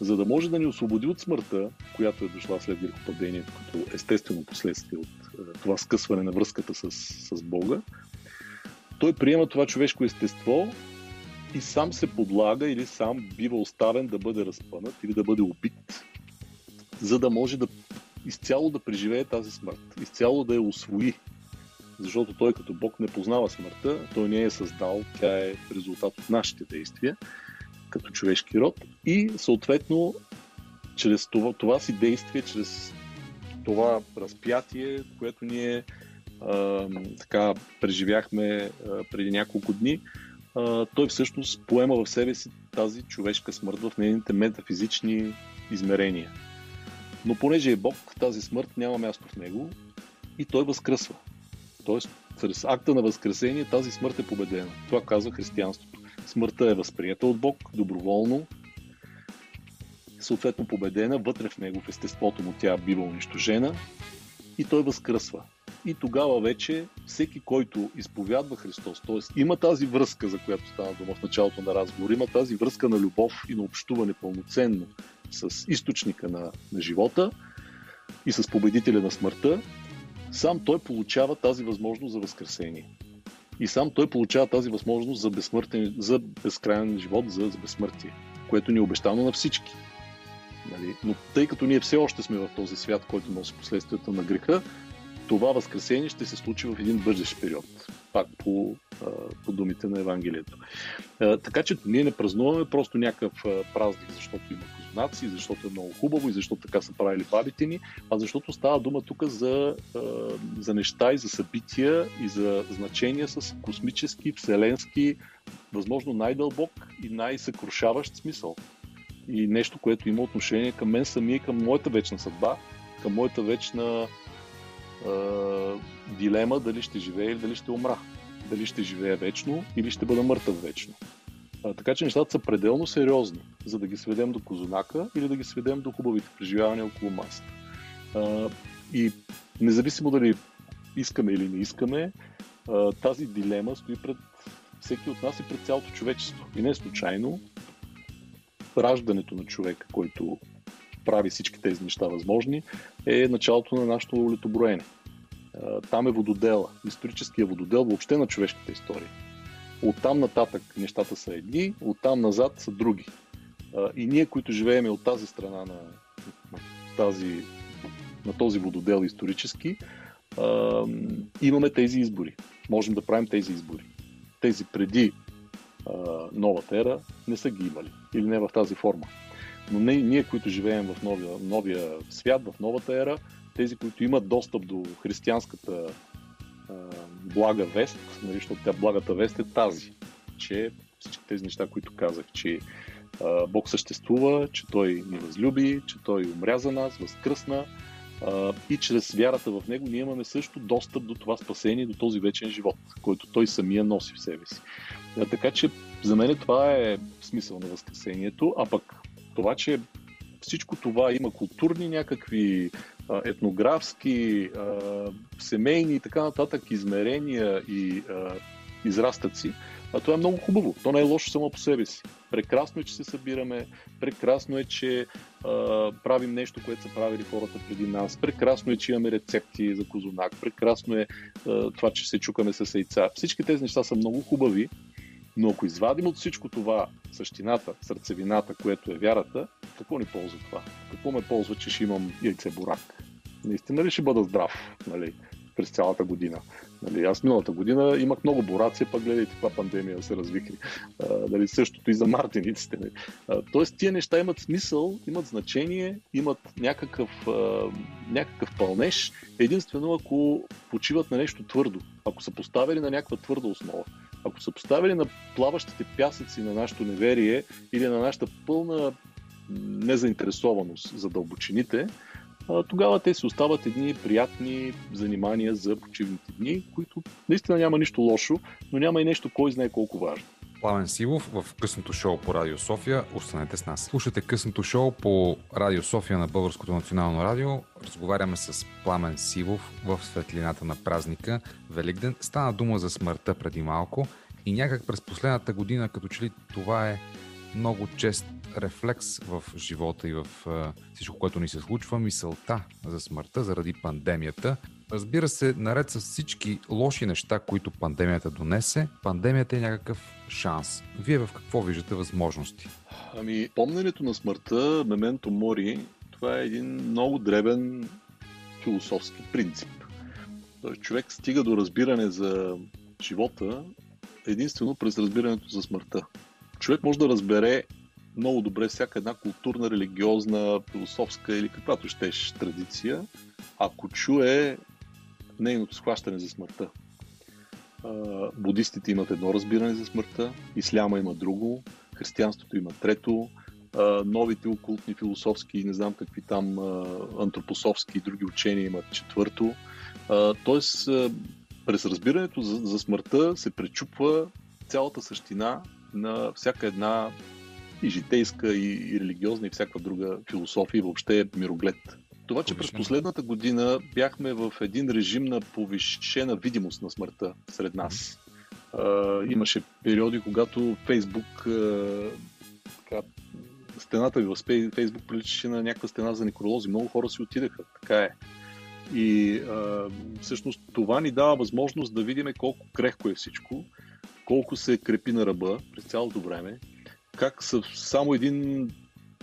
[SPEAKER 3] За да може да ни освободи от смъртта, която е дошла след грехопадението, като естествено последствие от е, това скъсване на връзката с, с Бога, той приема това човешко естество и сам се подлага или сам бива оставен да бъде разпънат или да бъде убит, за да може да изцяло да преживее тази смърт, изцяло да я освои, защото той като Бог не познава смъртта, той не е създал, тя е резултат от нашите действия като човешки род и съответно чрез това, това си действие, чрез това разпятие, което ние а, така преживяхме а, преди няколко дни, а, той всъщност поема в себе си тази човешка смърт в нейните метафизични измерения. Но понеже е Бог, тази смърт няма място в него и той възкръсва. Тоест, чрез акта на възкресение тази смърт е победена. Това казва християнството. Смъртта е възприята от Бог, доброволно, съответно победена, вътре в него, в естеството му тя бива унищожена и той възкръсва. И тогава вече всеки, който изповядва Христос, т.е. има тази връзка, за която стана дума в началото на разговор, има тази връзка на любов и на общуване пълноценно с източника на, на живота и с победителя на смъртта, сам той получава тази възможност за възкресение. И сам той получава тази възможност за, за безкрайен живот, за, за безсмъртие, което ни е обещано на всички. Нали? Но тъй като ние все още сме в този свят, който носи последствията на греха, това възкресение ще се случи в един бъдещ период, пак по, по думите на Евангелието. Така че ние не празнуваме просто някакъв празник, защото има козунаци, защото е много хубаво и защото така са правили бабите ни, а защото става дума тук за, за неща и за събития и за значения с космически, вселенски, възможно най-дълбок и най-съкрушаващ смисъл. И нещо, което има отношение към мен самия към моята вечна съдба, към моята вечна дилема дали ще живее или дали ще умра. Дали ще живее вечно или ще бъда мъртъв вечно. А, така че нещата са пределно сериозни, за да ги сведем до козунака или да ги сведем до хубавите преживявания около масата. А, и независимо дали искаме или не искаме, а, тази дилема стои пред всеки от нас и пред цялото човечество. И не е случайно раждането на човека, който прави всички тези неща възможни, е началото на нашето летоброене. Там е вододела, историческия вододел въобще на човешката история. Оттам нататък нещата са едни, оттам назад са други. И ние, които живееме от тази страна на, на, тази, на този вододел исторически, имаме тези избори. Можем да правим тези избори. Тези преди новата ера не са ги имали. Или не в тази форма. Но не, ние, които живеем в новия, новия свят, в новата ера, тези, които имат достъп до християнската блага вест, нали, защото тя благата вест е тази, че всички тези неща, които казах, че а, Бог съществува, че Той ни възлюби, че Той умря за нас, възкръсна а, и чрез вярата в Него ние имаме също достъп до това спасение, до този вечен живот, който Той самия носи в себе си. А, така че за мен това е смисъл на Възкресението, а пък това, че всичко това има културни някакви етнографски, семейни и така нататък измерения и израстъци, а това е много хубаво. То не е лошо само по себе си. Прекрасно е, че се събираме, прекрасно е, че а, правим нещо, което са правили хората преди нас, прекрасно е, че имаме рецепти за козунак, прекрасно е а, това, че се чукаме с яйца. Всички тези неща са много хубави, но ако извадим от всичко това същината, сърцевината, което е вярата, какво ни ползва това? Какво ме ползва, че ще имам яйце бурак? Наистина ли ще бъда здрав нали, през цялата година? Нали, аз миналата година имах много борация, пък гледайте каква пандемия се развихри. нали, същото и за мартиниците. Нали. тоест тия неща имат смисъл, имат значение, имат някакъв, някакъв пълнеж, единствено ако почиват на нещо твърдо, ако са поставили на някаква твърда основа. Ако са поставили на плаващите пясъци на нашето неверие или на нашата пълна незаинтересованост за дълбочините, тогава те си остават едни приятни занимания за почивните дни, които наистина няма нищо лошо, но няма и нещо кой знае колко важно.
[SPEAKER 1] Пламен Сивов в късното шоу по Радио София. Останете с нас. Слушайте късното шоу по Радио София на Българското национално радио. Разговаряме с Пламен Сивов в светлината на празника Великден. Стана дума за смъртта преди малко и някак през последната година, като че ли това е много чест рефлекс в живота и в всичко, което ни се случва, мисълта за смъртта заради пандемията. Разбира се, наред с всички лоши неща, които пандемията донесе, пандемията е някакъв шанс. Вие в какво виждате възможности?
[SPEAKER 3] Ами, помненето на смъртта, мементо мори, това е един много дребен философски принцип. Човек стига до разбиране за живота единствено през разбирането за смъртта. Човек може да разбере много добре всяка една културна, религиозна, философска или каквато щеш традиция, ако чуе нейното схващане за смъртта. Будистите имат едно разбиране за смъртта, исляма има друго, християнството има трето, новите окултни философски, не знам какви там антропософски и други учения имат четвърто. Тоест, през разбирането за, смъртта се пречупва цялата същина на всяка една и житейска, и, религиозна, и всяка друга философия, въобще мироглед. Това, че през последната година бяхме в един режим на повишена видимост на смъртта сред нас. А, имаше периоди, когато Фейсбук а, така, стената ви в Фейсбук приличаше на някаква стена за некролози. Много хора си отидаха. Така е. И а, всъщност това ни дава възможност да видим колко крехко е всичко, колко се крепи на ръба през цялото време как само един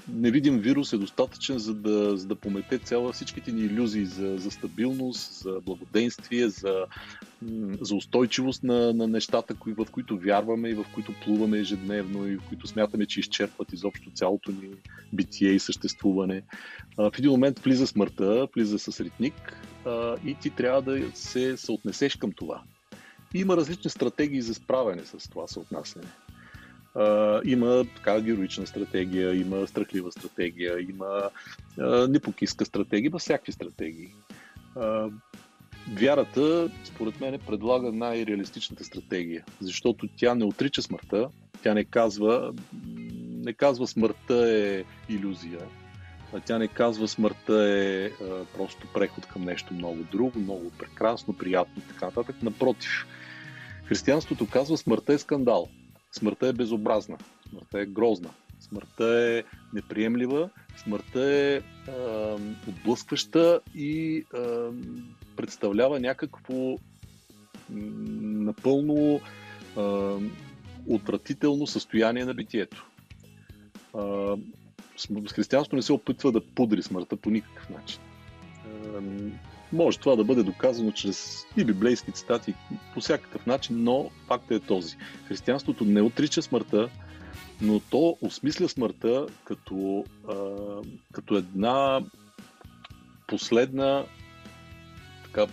[SPEAKER 3] невидим вирус е достатъчен, за да, за да помете цяла всичките ни иллюзии за, за стабилност, за благоденствие, за, за устойчивост на, на нещата, кои, в които вярваме и в които плуваме ежедневно и в които смятаме, че изчерпват изобщо цялото ни битие и съществуване. А, в един момент влиза смъртта, влиза с ритник а, и ти трябва да се съотнесеш към това. И има различни стратегии за справяне с това съотнасяне има така героична стратегия, има страхлива стратегия, има а, непокиска стратегия, има всякакви стратегии. А, вярата, според мен, предлага най-реалистичната стратегия, защото тя не отрича смъртта, тя не казва, не казва смъртта е иллюзия, тя не казва смъртта е а, просто преход към нещо много друго, много прекрасно, приятно и така нататък. Напротив, християнството казва смъртта е скандал. Смъртта е безобразна, смъртта е грозна, смъртта е неприемлива, смъртта е е отблъскваща и е, представлява някакво напълно е, отвратително състояние на битието. С християнството не се опитва да пудри смъртта по никакъв начин. Може това да бъде доказано чрез и библейски цитати по всякакъв начин, но фактът е този. Християнството не отрича смъртта, но то осмисля смъртта като, а, като една последна така,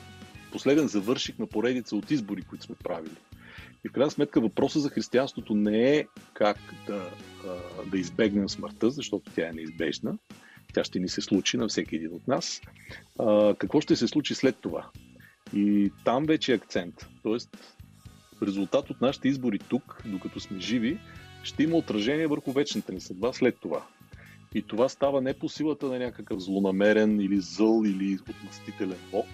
[SPEAKER 3] последен завърших на поредица от избори, които сме правили. И в крайна сметка въпросът за християнството не е как да, да избегнем смъртта, защото тя е неизбежна. Тя ще ни се случи на всеки един от нас. Какво ще се случи след това? И там вече е акцент. Тоест, резултат от нашите избори тук, докато сме живи, ще има отражение върху вечната ни съдба след това. И това става не по силата на някакъв злонамерен или зъл или отмъстителен бог,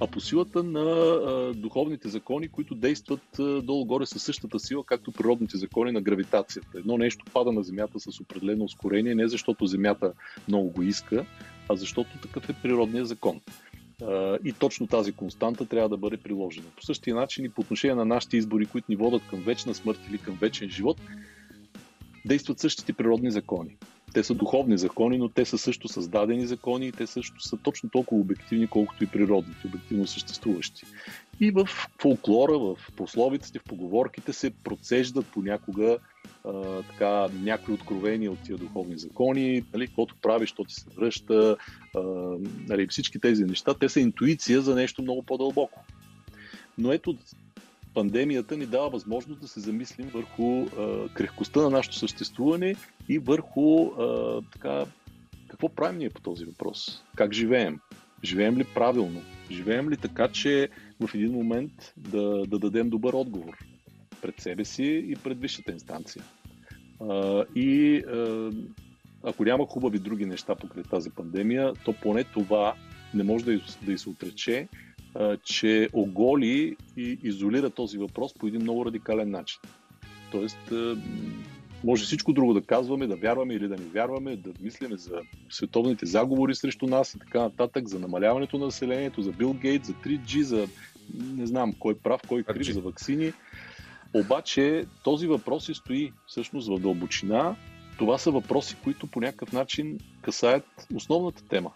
[SPEAKER 3] а по силата на а, духовните закони, които действат а, долу-горе със същата сила, както природните закони на гравитацията. Едно нещо пада на Земята с определено ускорение, не защото Земята много го иска, а защото такъв е природният закон. А, и точно тази константа трябва да бъде приложена. По същия начин и по отношение на нашите избори, които ни водят към вечна смърт или към вечен живот, действат същите природни закони. Те са духовни закони, но те са също създадени закони и те също са точно толкова обективни, колкото и природните, обективно съществуващи. И в фолклора, в пословиците, в поговорките се процеждат понякога а, така, някои откровения от тия духовни закони, нали, каквото правиш, то ти се връща, а, нали, всички тези неща, те са интуиция за нещо много по-дълбоко. Но ето, пандемията ни дава възможност да се замислим върху а, крехкостта на нашето съществуване и върху а, така, какво правим ние по този въпрос. Как живеем? Живеем ли правилно? Живеем ли така, че в един момент да, да дадем добър отговор пред себе си и пред висшата инстанция? А, и а, ако няма хубави други неща покрай тази пандемия, то поне това не може да, да и се отрече, че оголи и изолира този въпрос по един много радикален начин. Тоест, може всичко друго да казваме, да вярваме или да не вярваме, да мислиме за световните заговори срещу нас и така нататък, за намаляването на населението, за Бил Гейт, за 3G, за не знам кой прав, кой крив, за вакцини. Обаче този въпрос си стои всъщност в дълбочина. Това са въпроси, които по някакъв начин касаят основната тема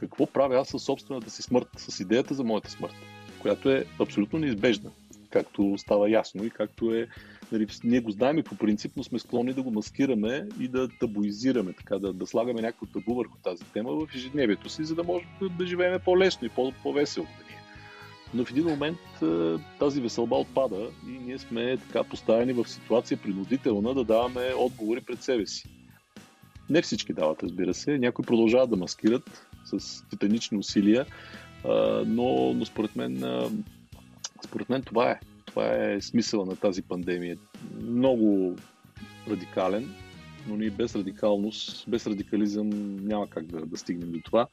[SPEAKER 3] какво правя аз със собствената си смърт, с идеята за моята смърт, която е абсолютно неизбежна, както става ясно и както е. Нали, ние го знаем и по принцип, но сме склонни да го маскираме и да табуизираме, така, да, да слагаме някакво табу върху тази тема в ежедневието си, за да може да, да живеем по-лесно и по-весело. Но в един момент тази веселба отпада и ние сме така поставени в ситуация принудителна да даваме отговори пред себе си. Не всички дават, разбира се. Някои продължават да маскират, с титанични усилия, но, но според мен според мен това е. Това е смисъла на тази пандемия. Много радикален, но ние без радикалност, без радикализъм няма как да, да стигнем до това.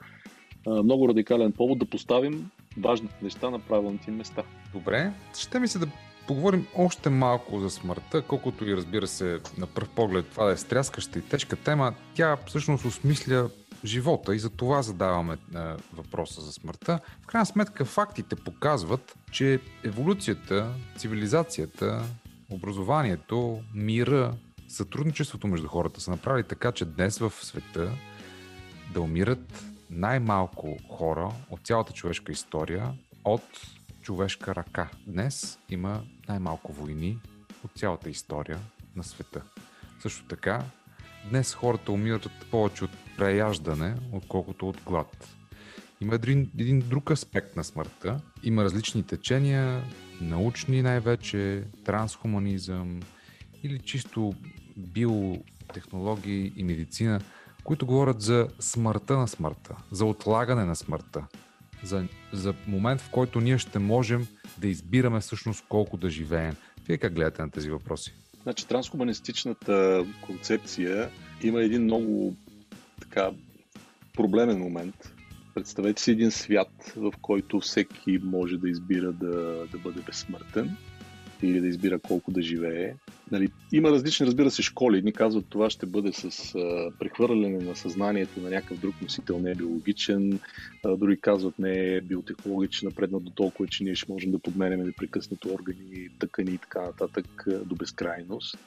[SPEAKER 3] Много радикален повод да поставим важните неща на правилните места.
[SPEAKER 1] Добре, ще ми се да поговорим още малко за смъртта, колкото и разбира се на пръв поглед това да е стряскаща и тежка тема, тя всъщност осмисля живота и за това задаваме а, въпроса за смъртта. В крайна сметка фактите показват, че еволюцията, цивилизацията, образованието, мира, сътрудничеството между хората са направили така, че днес в света да умират най-малко хора от цялата човешка история от човешка ръка. Днес има най-малко войни от цялата история на света. Също така, днес хората умират повече от преяждане, отколкото от глад. Има един, един друг аспект на смъртта. Има различни течения, научни най-вече, трансхуманизъм или чисто биотехнологии и медицина, които говорят за смъртта на смъртта, за отлагане на смъртта, за, за момент, в който ние ще можем да избираме всъщност колко да живеем. Вие как гледате на тези въпроси?
[SPEAKER 3] Значи, трансхуманистичната концепция има един много така проблемен момент. Представете си един свят, в който всеки може да избира да, да бъде безсмъртен или да избира колко да живее. Нали, има различни, разбира се, школи. Ни казват, това ще бъде с а, прехвърляне на съзнанието на някакъв друг носител, не е биологичен. А, други казват, не е биотехнологичен, напреднат до толкова, че ние ще можем да подменяме непрекъснато органи, тъкани и така нататък до безкрайност.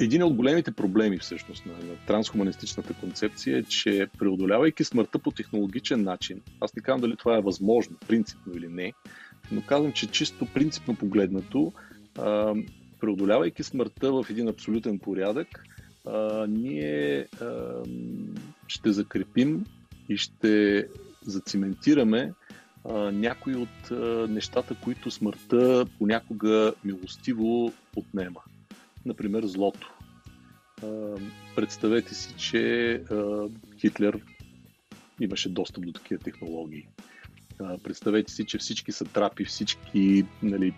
[SPEAKER 3] Един от големите проблеми всъщност на, на трансхуманистичната концепция е, че преодолявайки смъртта по технологичен начин, аз не казвам дали това е възможно, принципно или не, но казвам, че чисто принципно погледнато, преодолявайки смъртта в един абсолютен порядък, ние ще закрепим и ще зациментираме а, някои от нещата, които смъртта понякога милостиво отнема. Например, злото. Представете си, че Хитлер имаше достъп до такива технологии. Представете си, че всички са трапи, всички нали,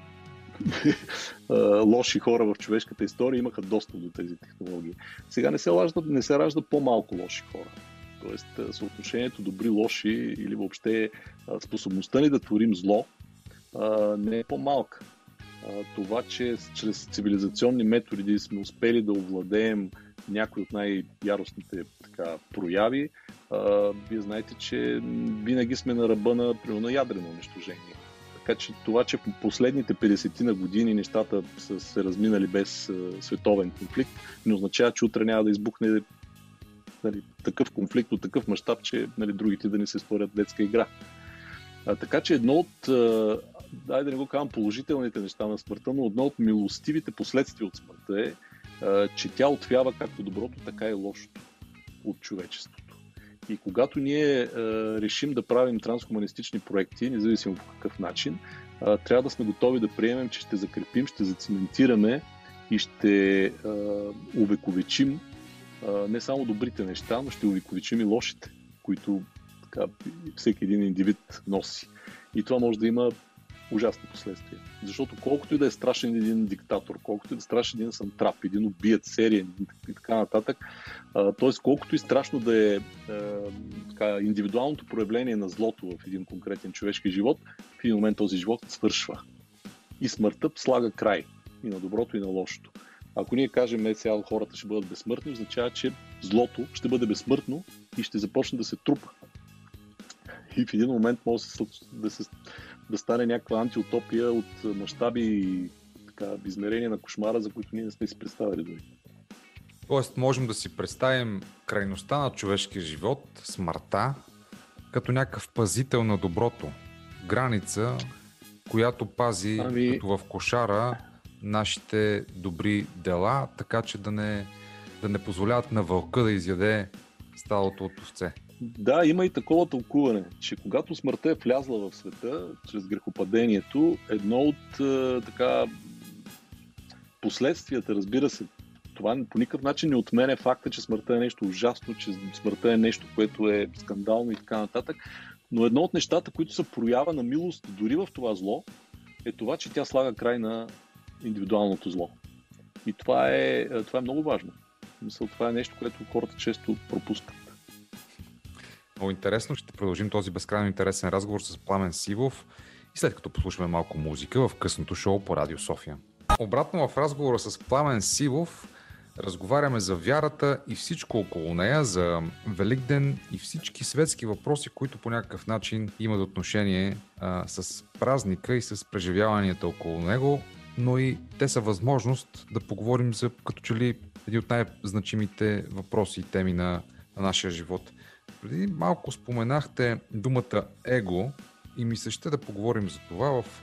[SPEAKER 3] лоши хора в човешката история имаха достъп до тези технологии. Сега не се ражда, не се ражда по-малко лоши хора. Тоест, съотношението добри-лоши или въобще способността ни да творим зло не е по-малка. Това, че чрез цивилизационни методи сме успели да овладеем някои от най-яростните така, прояви, вие знаете, че винаги сме на ръба на, на ядрено унищожение. Така че това, че последните 50 на години нещата са се разминали без световен конфликт, не означава, че утре няма да избухне нали, такъв конфликт от такъв мащаб, че нали, другите да не се сторят детска игра. А, така че едно от, а, дай да не го казвам положителните неща на смъртта, но едно от милостивите последствия от смъртта е, а, че тя отвява както доброто, така и лошото от човечеството. И когато ние решим да правим трансхуманистични проекти, независимо по какъв начин, трябва да сме готови да приемем, че ще закрепим, ще зациментираме и ще увековечим не само добрите неща, но ще увековечим и лошите, които така, всеки един индивид носи. И това може да има ужасни последствия. Защото колкото и да е страшен един диктатор, колкото и да е страшен един сантрап, един убият, сериен и така нататък, т.е. колкото и страшно да е така, индивидуалното проявление на злото в един конкретен човешки живот, в един момент този живот свършва. И смъртта слага край и на доброто, и на лошото. Ако ние кажем, е сега хората ще бъдат безсмъртни, означава, че злото ще бъде безсмъртно и ще започне да се трупа. И в един момент може да, се, да стане някаква антиутопия от мащаби и така, измерения на кошмара, за които ние не сме си представили дори.
[SPEAKER 1] Тоест, можем да си представим крайността на човешкия живот, смъртта, като някакъв пазител на доброто. Граница, която пази ами... като в кошара нашите добри дела, така че да не, да не позволяват на вълка да изяде сталото от овце.
[SPEAKER 3] Да, има и такова тълкуване, че когато смъртта е влязла в света, чрез грехопадението, едно от е, така последствията, разбира се, това по никакъв начин не отменя факта, че смъртта е нещо ужасно, че смъртта е нещо, което е скандално и така нататък. Но едно от нещата, които са проява на милост дори в това зло, е това, че тя слага край на индивидуалното зло. И това е, това е много важно. Мисля, това е нещо, което хората често пропускат.
[SPEAKER 1] Много интересно. Ще продължим този безкрайно интересен разговор с Пламен Сивов и след като послушаме малко музика в късното шоу по Радио София. Обратно в разговора с Пламен Сивов разговаряме за вярата и всичко около нея, за Великден и всички светски въпроси, които по някакъв начин имат отношение а, с празника и с преживяванията около него но и те са възможност да поговорим за като че ли един от най-значимите въпроси и теми на, на нашия живот. Преди малко споменахте думата его и ми се ще да поговорим за това в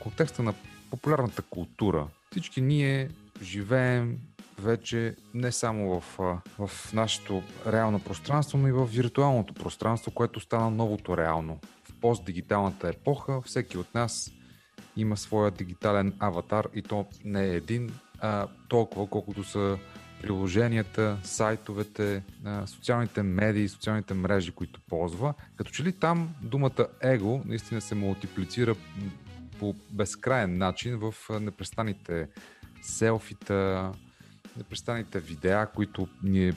[SPEAKER 1] контекста на популярната култура. Всички ние живеем вече не само в, в нашето реално пространство, но и в виртуалното пространство, което стана новото реално. В постдигиталната епоха всеки от нас има своя дигитален аватар и то не е един, а толкова колкото са приложенията, сайтовете, социалните медии, социалните мрежи, които ползва. Като че ли там думата его наистина се мултиплицира по безкрайен начин в непрестаните селфита, непрестаните видеа, които ние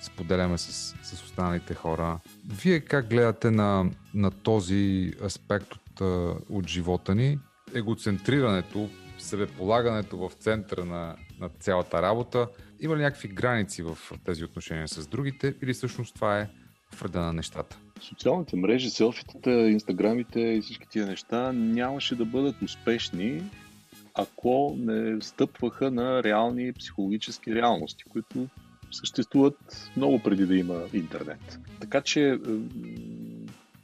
[SPEAKER 1] споделяме с, с останалите хора. Вие как гледате на, на този аспект от, от живота ни егоцентрирането, себеполагането в центъра на, на цялата работа, има ли някакви граници в тези отношения с другите или всъщност това е вреда на нещата?
[SPEAKER 3] Социалните мрежи, селфитата, инстаграмите и всички тия неща нямаше да бъдат успешни, ако не стъпваха на реални психологически реалности, които съществуват много преди да има интернет. Така че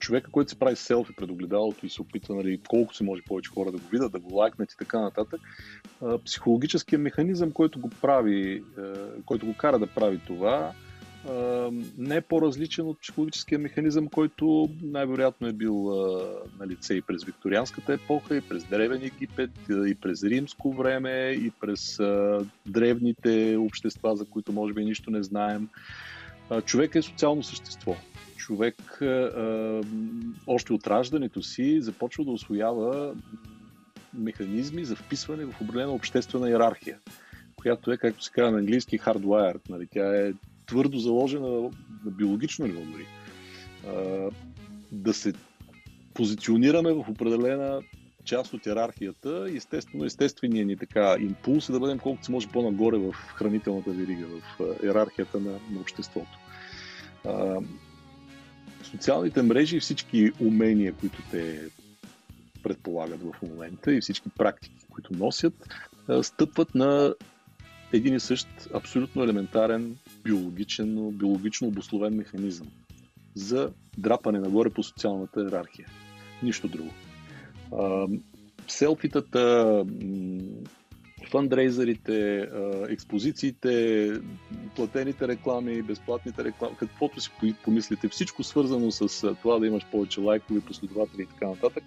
[SPEAKER 3] човека, който се прави селфи пред огледалото и се опитва, нали, колко се може повече хора да го видят, да го лайкнат и така нататък, психологическият механизъм, който го прави, който го кара да прави това, не е по-различен от психологическия механизъм, който най-вероятно е бил на лице и през викторианската епоха, и през Древен Египет, и през римско време, и през древните общества, за които може би нищо не знаем. Човек е социално същество. Човек още от раждането си започва да освоява механизми за вписване в определена обществена иерархия, която е, както се казва на английски, hardwired. Нали? Тя е твърдо заложена на биологично ниво дори. Да се позиционираме в определена част от иерархията, естествено, естественият ни така импулс е да бъдем колкото се може по-нагоре в хранителната верига, в иерархията на, на обществото. Социалните мрежи и всички умения, които те предполагат в момента и всички практики, които носят, стъпват на един и същ абсолютно елементарен биологичен, биологично обословен механизъм за драпане нагоре по социалната иерархия. Нищо друго. селфитата, фандрейзерите, експозициите, платените реклами, безплатните реклами, каквото си помислите, всичко свързано с това да имаш повече лайкови, последователи и така нататък,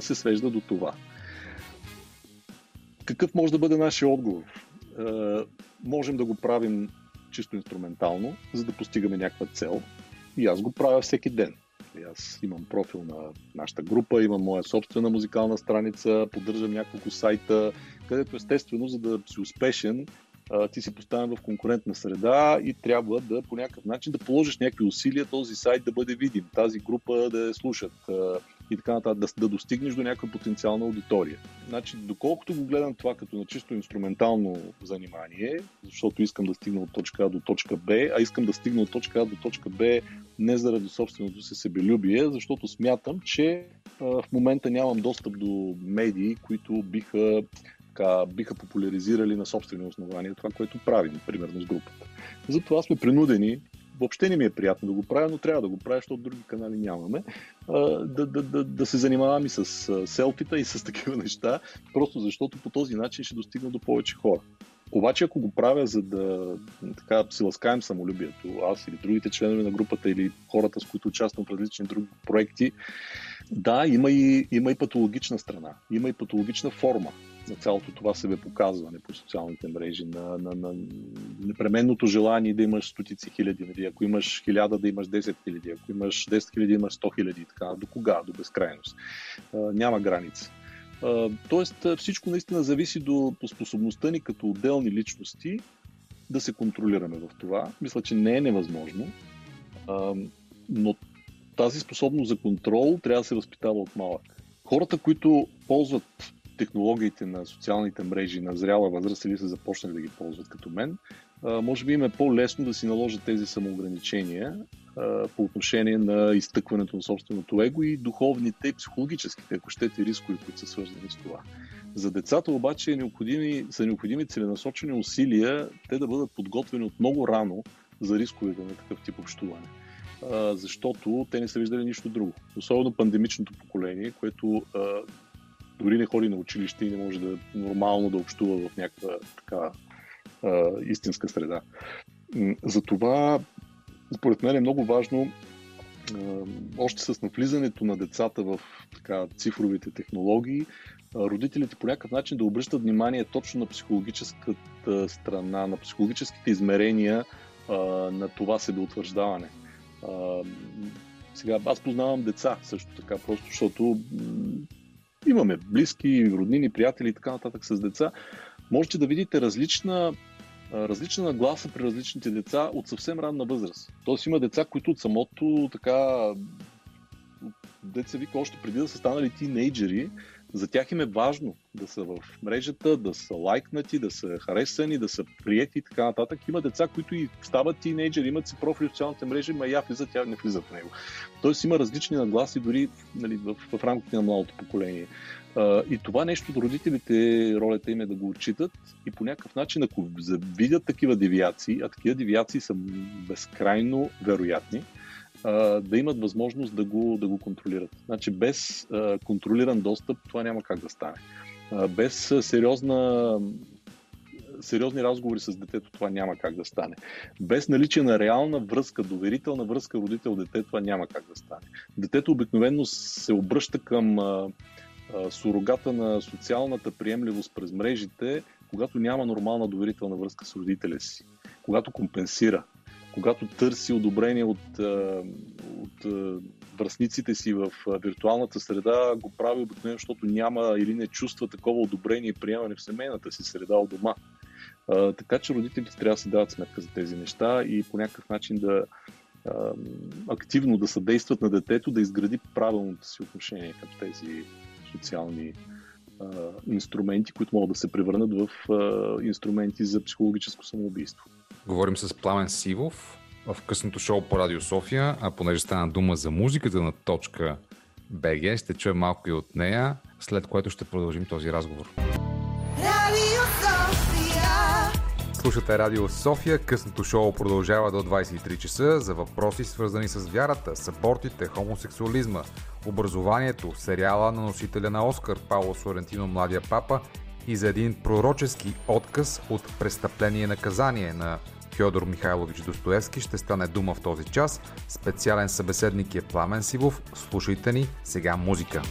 [SPEAKER 3] се свежда до това. Какъв може да бъде нашия отговор? Можем да го правим чисто инструментално, за да постигаме някаква цел. И аз го правя всеки ден. Аз имам профил на нашата група, имам моя собствена музикална страница, поддържам няколко сайта, където естествено, за да си успешен, ти си поставен в конкурентна среда и трябва да по някакъв начин да положиш някакви усилия този сайт да бъде видим, тази група да я слушат и така нататък, да, да достигнеш до някаква потенциална аудитория. Значи, доколкото го гледам това като на чисто инструментално занимание, защото искам да стигна от точка А до точка Б, а искам да стигна от точка А до точка Б не заради собственото си себелюбие, защото смятам, че а, в момента нямам достъп до медии, които биха биха популяризирали на собствени основания това, което правим, примерно с групата. Затова сме принудени, въобще не ми е приятно да го правя, но трябва да го правя, защото други канали нямаме, да, да, да, да се занимавам и с селфита и с такива неща, просто защото по този начин ще достигна до повече хора. Обаче, ако го правя, за да така, си ласкаем самолюбието, аз или другите членове на групата или хората, с които участвам в различни други проекти, да, има и, има и патологична страна, има и патологична форма на цялото това себе показване по социалните мрежи, на, на, на непременното желание да имаш стотици хиляди, нали? ако имаш хиляда да имаш 10 хиляди, ако имаш 10 хиляди имаш 100 хиляди, така, до кога, до безкрайност. А, няма граници. А, тоест всичко наистина зависи до способността ни като отделни личности да се контролираме в това. Мисля, че не е невъзможно, а, но тази способност за контрол трябва да се възпитава от малък. Хората, които ползват технологиите на социалните мрежи на зряла възраст или са започнали да ги ползват като мен, може би им е по-лесно да си наложат тези самоограничения по отношение на изтъкването на собственото его и духовните психологическите, ако щете, рискови, които са свързани с това. За децата обаче е необходими, са необходими целенасочени усилия те да бъдат подготвени от много рано за рисковете на такъв тип общуване. Защото те не са виждали нищо друго. Особено пандемичното поколение, което дори не ходи на училище и не може да нормално да общува в някаква така а, истинска среда. Затова, според мен е много важно още с навлизането на децата в така, цифровите технологии, родителите по някакъв начин да обръщат внимание точно на психологическата страна, на психологическите измерения а, на това себеутвърждаване. А, сега, аз познавам деца също така, просто защото имаме близки, роднини, приятели и така нататък с деца, можете да видите различна, различна нагласа при различните деца от съвсем ранна възраст. Тоест има деца, които от самото така деца вика още преди да са станали тинейджери, за тях им е важно да са в мрежата, да са лайкнати, да са харесани, да са приети и така нататък. Има деца, които и стават тинейджери, имат си профили в социалните мрежи, ма я влизат, тя не влизат в него. Тоест има различни нагласи дори нали, в, в рамките на младото поколение. и това нещо родителите, ролята им е да го отчитат и по някакъв начин, ако видят такива девиации, а такива девиации са безкрайно вероятни, да имат възможност да го, да го контролират. Значи без контролиран достъп това няма как да стане. Без сериозна сериозни разговори с детето това няма как да стане. Без наличие на реална връзка, доверителна връзка родител-дете, това няма как да стане. Детето обикновено се обръща към а, а, сурогата на социалната приемливост през мрежите, когато няма нормална доверителна връзка с родителя си, когато компенсира, когато търси одобрение от, от връзниците си в виртуалната среда, го прави обикновено, защото няма или не чувства такова одобрение и приемане в семейната си среда от дома. така че родителите трябва да се дават сметка за тези неща и по някакъв начин да активно да съдействат на детето да изгради правилното си отношение към тези социални инструменти, които могат да се превърнат в инструменти за психологическо самоубийство.
[SPEAKER 1] Говорим с Пламен Сивов в късното шоу по Радио София, а понеже стана дума за музиката на точка БГ, ще чуем малко и от нея, след което ще продължим този разговор. Слушате Радио София. Късното шоу продължава до 23 часа за въпроси свързани с вярата, с абортите, хомосексуализма, образованието, сериала на носителя на Оскар Пауло Сорентино Младия папа и за един пророчески отказ от престъпление и наказание на Фьодор Михайлович Достоевски ще стане дума в този час. Специален събеседник е Пламен Сивов. Слушайте ни сега музика.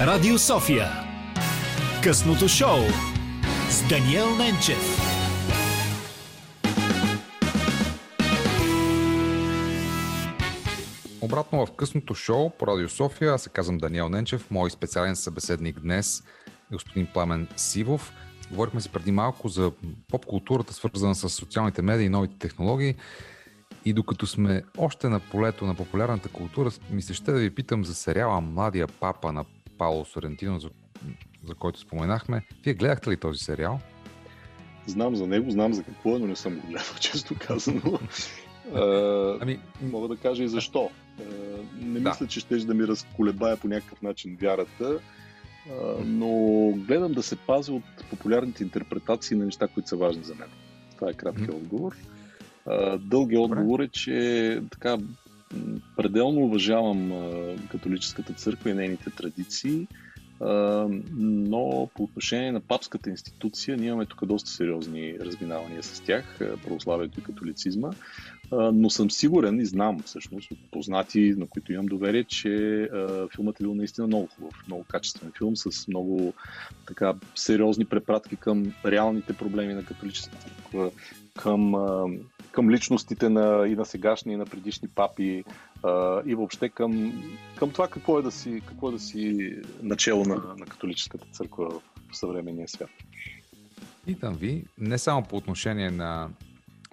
[SPEAKER 2] Радио София Късното шоу с Даниел Ненчев
[SPEAKER 1] Обратно в късното шоу по Радио София, аз се казвам Даниел Ненчев, мой специален събеседник днес е господин Пламен Сивов. Говорихме си преди малко за поп-културата, свързана с социалните медии и новите технологии. И докато сме още на полето на популярната култура, ми се ще да ви питам за сериала Младия папа на Пауло Сорентино, за, за който споменахме. Вие гледахте ли този сериал?
[SPEAKER 3] Знам за него, знам за какво е, но не съм го гледал, често казано. ами, мога да кажа и защо. Не да. мисля, че ще да ми разколебая по някакъв начин вярата, но гледам да се пазя от популярните интерпретации на неща, които са важни за мен. Това е краткият mm-hmm. отговор. Дългият отговор е, че така пределно уважавам католическата църква и нейните традиции, но по отношение на папската институция ние имаме тук доста сериозни разминавания с тях, православието и католицизма но съм сигурен и знам всъщност от познати, на които имам доверие, че филмът е бил наистина много хубав, много качествен филм с много така сериозни препратки към реалните проблеми на католическата църква, към, към личностите на, и на сегашни, и на предишни папи а, и въобще към, към това какво е да си, какво е да си начало на, на католическата църква в съвременния свят.
[SPEAKER 1] Питам ви, не само по отношение на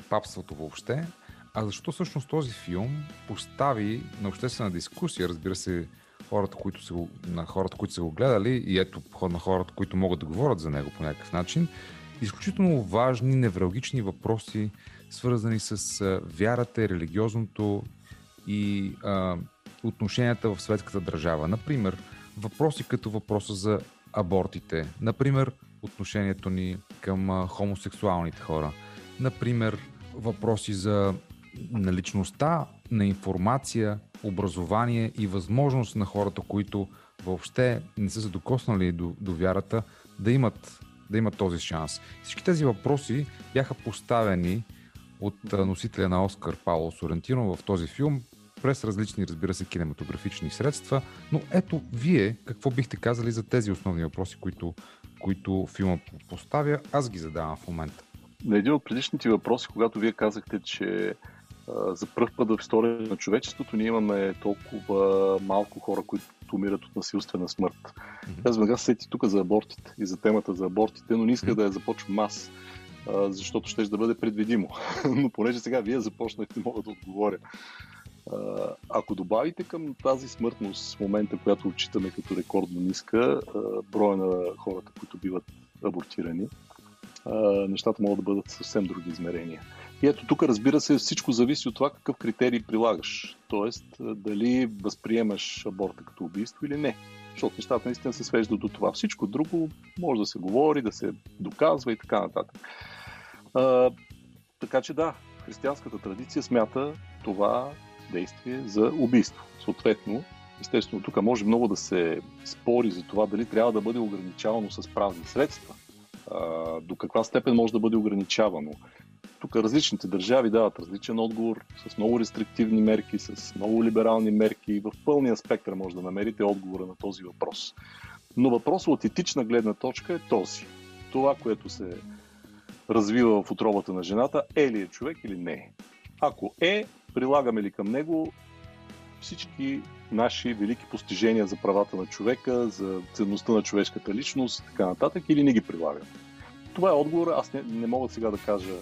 [SPEAKER 1] папството въобще, а защо всъщност този филм постави на обществена дискусия, разбира се, хората, които са на хората, които са го гледали и ето на хората, които могат да говорят за него по някакъв начин, изключително важни, невралгични въпроси, свързани с вярата, религиозното и а, отношенията в светската държава. Например, въпроси като въпроса за абортите, например, отношението ни към а, хомосексуалните хора, например, въпроси за на личността, на информация, образование и възможност на хората, които въобще не са се докоснали до, до вярата, да имат, да имат този шанс. Всички тези въпроси бяха поставени от носителя на Оскар Пауло Сорентино в този филм през различни, разбира се, кинематографични средства. Но ето, вие какво бихте казали за тези основни въпроси, които, които филма поставя? Аз ги задавам в момента.
[SPEAKER 3] На един от предишните въпроси, когато вие казахте, че за първ път в история на човечеството ние имаме толкова малко хора, които умират от насилствена смърт. Mm-hmm. Аз веднага сети тук за абортите и за темата за абортите, но не исках mm-hmm. да я започвам аз, защото ще да бъде предвидимо. но понеже сега вие започнахте, мога да отговоря. Ако добавите към тази смъртност в момента, която отчитаме като рекордно ниска, броя на хората, които биват абортирани, нещата могат да бъдат съвсем други измерения. И ето тук, разбира се, всичко зависи от това какъв критерий прилагаш. Тоест, дали възприемаш аборта като убийство или не. Защото нещата наистина се свеждат до това. Всичко друго може да се говори, да се доказва и така нататък. А, така че да, християнската традиция смята това действие за убийство. Съответно, Естествено, тук може много да се спори за това дали трябва да бъде ограничавано с правни средства, до каква степен може да бъде ограничавано. Тук различните държави дават различен отговор с много рестриктивни мерки, с много либерални мерки. В пълния спектър може да намерите отговора на този въпрос. Но въпросът от етична гледна точка е този. Това, което се развива в отробата на жената, е ли е човек или не е. Ако е, прилагаме ли към него всички наши велики постижения за правата на човека, за ценността на човешката личност така нататък, или не ги прилагаме. Това е отговор. Аз не, не мога сега да кажа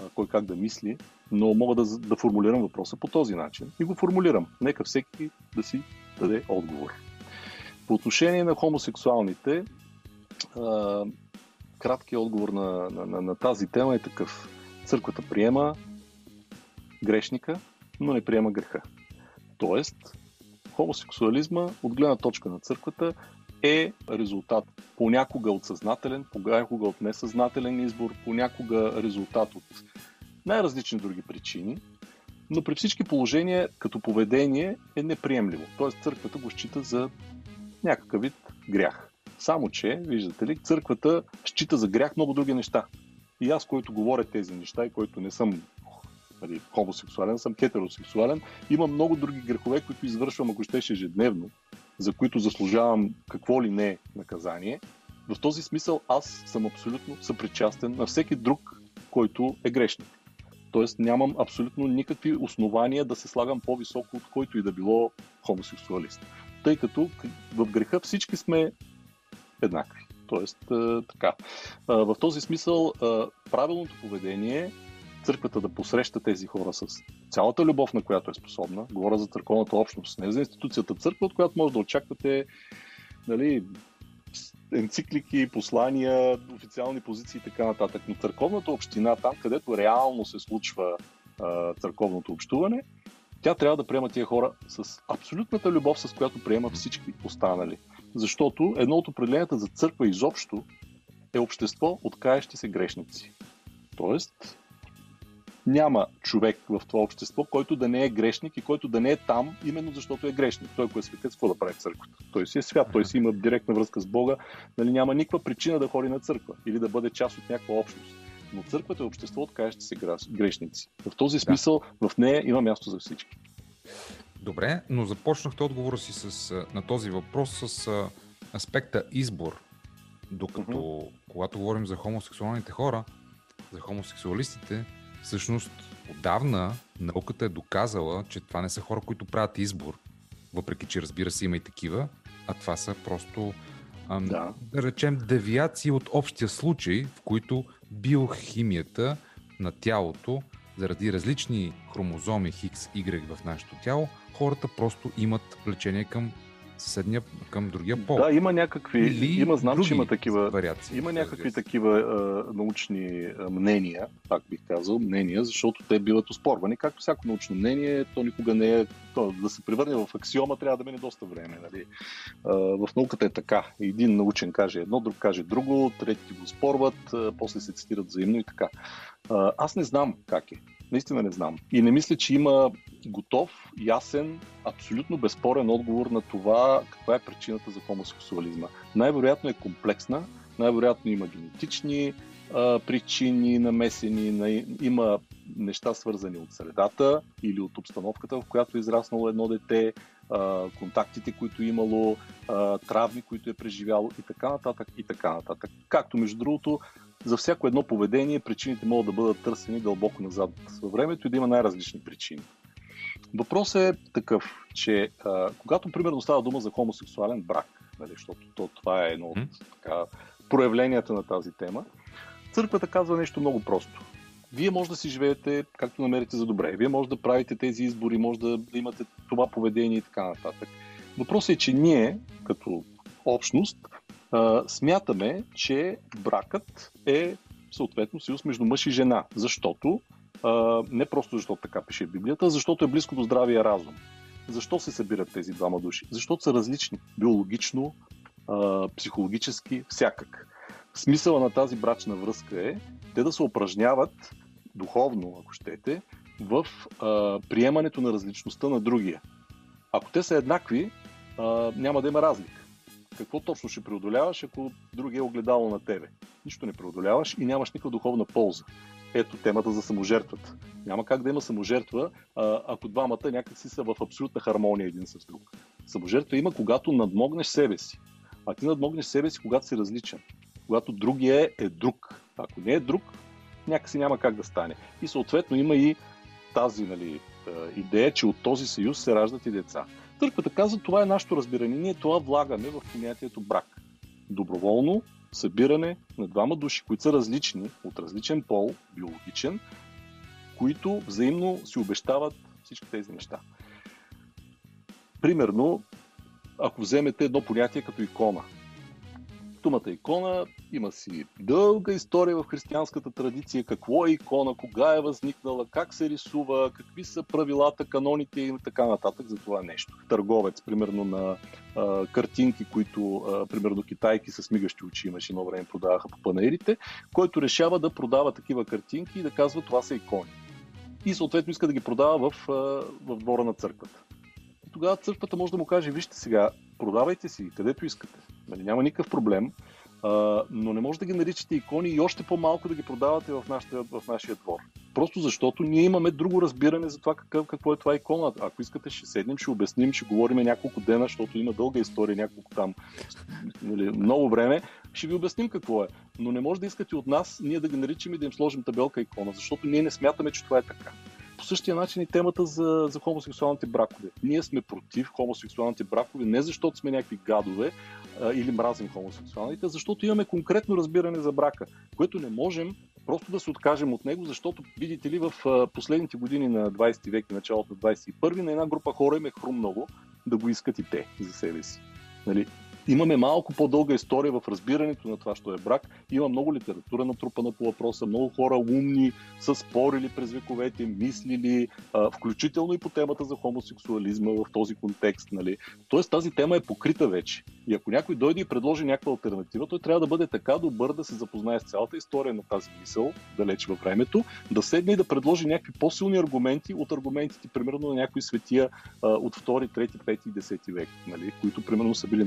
[SPEAKER 3] а, кой как да мисли, но мога да, да формулирам въпроса по този начин. И го формулирам. Нека всеки да си даде отговор. По отношение на хомосексуалните, а, краткият отговор на, на, на, на тази тема е такъв. Църквата приема грешника, но не приема греха. Тоест, хомосексуализма от гледна точка на църквата е резултат понякога от съзнателен, понякога от несъзнателен избор, понякога резултат от най-различни други причини, но при всички положения като поведение е неприемливо. Тоест църквата го счита за някакъв вид грях. Само, че, виждате ли, църквата счита за грях много други неща. И аз, който говоря тези неща и който не съм нали, хомосексуален, съм хетеросексуален, има много други грехове, които извършвам, ако щеше ежедневно, за които заслужавам какво ли не наказание. В този смисъл аз съм абсолютно съпричастен на всеки друг, който е грешник. Тоест нямам абсолютно никакви основания да се слагам по-високо от който и да било хомосексуалист. Тъй като в греха всички сме еднакви. Тоест, така. В този смисъл, правилното поведение църквата да посреща тези хора с цялата любов, на която е способна. Говоря за църковната общност, не за институцията църква, от която може да очаквате нали, енциклики, послания, официални позиции и така нататък. Но църковната община, там където реално се случва а, църковното общуване, тя трябва да приема тия хора с абсолютната любов, с която приема всички останали. Защото едно от определенията за църква изобщо е общество от каещи се грешници. Тоест, няма човек в това общество, който да не е грешник и който да не е там, именно защото е грешник. Той, ако е светец, какво да прави в църквата? Той си е свят, той си има директна връзка с Бога, нали, няма никаква причина да ходи на църква или да бъде част от някаква общност. Но църквата е общество от каящи се грешници. В този смисъл в нея има място за всички.
[SPEAKER 1] Добре, но започнахте отговора си с, на този въпрос с аспекта избор. Докато, mm-hmm. когато говорим за хомосексуалните хора, за хомосексуалистите, Всъщност, отдавна науката е доказала, че това не са хора, които правят избор, въпреки че разбира се има и такива, а това са просто, ам, да. да речем, девиации от общия случай, в които биохимията на тялото, заради различни хромозоми Хикс, Y в нашето тяло, хората просто имат влечение към съседния към другия пол.
[SPEAKER 3] Да, има някакви, Или има, знам, че има такива, вариации, има някакви такива а, научни а, мнения, пак бих казал, мнения, защото те биват оспорвани. Както всяко научно мнение, то никога не е, то, да се превърне в аксиома, трябва да мине доста време. Нали? А, в науката е така. Един научен каже едно, друг каже друго, трети го спорват, а, после се цитират взаимно и така. А, аз не знам как е. Наистина не знам. И не мисля, че има готов, ясен, абсолютно безспорен отговор на това каква е причината за хомосексуализма. Най-вероятно е комплексна, най-вероятно има генетични а, причини намесени, на, има неща свързани от средата или от обстановката, в която е израснало едно дете, а, контактите, които е имало, а, травми, които е преживяло и така нататък и така нататък. Както между другото за всяко едно поведение причините могат да бъдат търсени дълбоко назад във времето и да има най-различни причини. Въпросът е такъв, че а, когато примерно става дума за хомосексуален брак, нали, защото то, това е едно от така, проявленията на тази тема, църквата казва нещо много просто. Вие може да си живеете както намерите за добре. Вие може да правите тези избори, може да, имате това поведение и така нататък. Въпросът е, че ние, като общност, смятаме, че бракът е съответно съюз между мъж и жена, защото не просто защото така пише Библията, защото е близко до здравия разум. Защо се събират тези двама души? Защото са различни. Биологично, психологически, всякак. Смисъла на тази брачна връзка е те да се упражняват духовно, ако щете, в а, приемането на различността на другия. Ако те са еднакви, а, няма да има разлика. Какво точно ще преодоляваш, ако другия е огледало на тебе? Нищо не преодоляваш и нямаш никаква духовна полза. Ето темата за саможертвата. Няма как да има саможертва, ако двамата някакси са в абсолютна хармония един с друг. Саможертва има, когато надмогнеш себе си. А ти надмогнеш себе си, когато си различен. Когато другия е друг. Ако не е друг, някакси няма как да стане. И съответно има и тази нали, идея, че от този съюз се раждат и деца. Църквата казва, това е нашето разбиране. Ние това влагаме в понятието брак. Доброволно събиране на двама души, които са различни, от различен пол, биологичен, които взаимно си обещават всички тези неща. Примерно, ако вземете едно понятие като икона, Думата икона има си дълга история в християнската традиция. Какво е икона, кога е възникнала, как се рисува, какви са правилата, каноните и така нататък за това нещо. Търговец, примерно на а, картинки, които, а, примерно китайки с мигащи очи имаше едно време продаваха по панаирите, който решава да продава такива картинки и да казва това са икони. И съответно иска да ги продава в, в двора на църквата тогава църквата може да му каже, вижте сега, продавайте си където искате. Нали, няма никакъв проблем, а, но не може да ги наричате икони и още по-малко да ги продавате в, нашата, в нашия двор. Просто защото ние имаме друго разбиране за това какъв, какво е това икона. Ако искате, ще седнем, ще обясним, ще говорим няколко дена, защото има дълга история, няколко там, нали, много време, ще ви обясним какво е. Но не може да искате от нас ние да ги наричаме и да им сложим табелка икона, защото ние не смятаме, че това е така по същия начин и темата за, за хомосексуалните бракове. Ние сме против хомосексуалните бракове не защото сме някакви гадове а, или мразим хомосексуалните, защото имаме конкретно разбиране за брака, което не можем просто да се откажем от него, защото, видите ли, в последните години на 20 век и началото на 21 на една група хора им е хрумнало да го искат и те за себе си. Нали? Имаме малко по-дълга история в разбирането на това, що е брак. Има много литература натрупана по въпроса, много хора умни са спорили през вековете, мислили, включително и по темата за хомосексуализма в този контекст. Нали. Тоест тази тема е покрита вече. И ако някой дойде и предложи някаква альтернатива, той трябва да бъде така добър да се запознае с цялата история на тази мисъл, далеч във времето, да седне и да предложи някакви по-силни аргументи от аргументите, примерно на някои светия от 2, 3, 5 и 10 век, нали, които примерно са били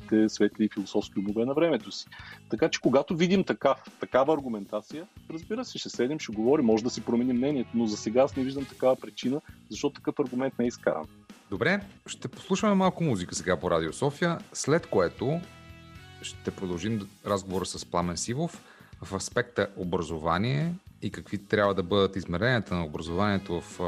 [SPEAKER 3] най-високите светли философски умове на времето си. Така че когато видим такав, такава аргументация, разбира се, ще седнем, ще говорим, може да си променим мнението, но за сега аз не виждам такава причина, защото такъв аргумент не е изкаран.
[SPEAKER 1] Добре, ще послушаме малко музика сега по Радио София, след което ще продължим разговора с Пламен Сивов в аспекта образование и какви трябва да бъдат измеренията на образованието в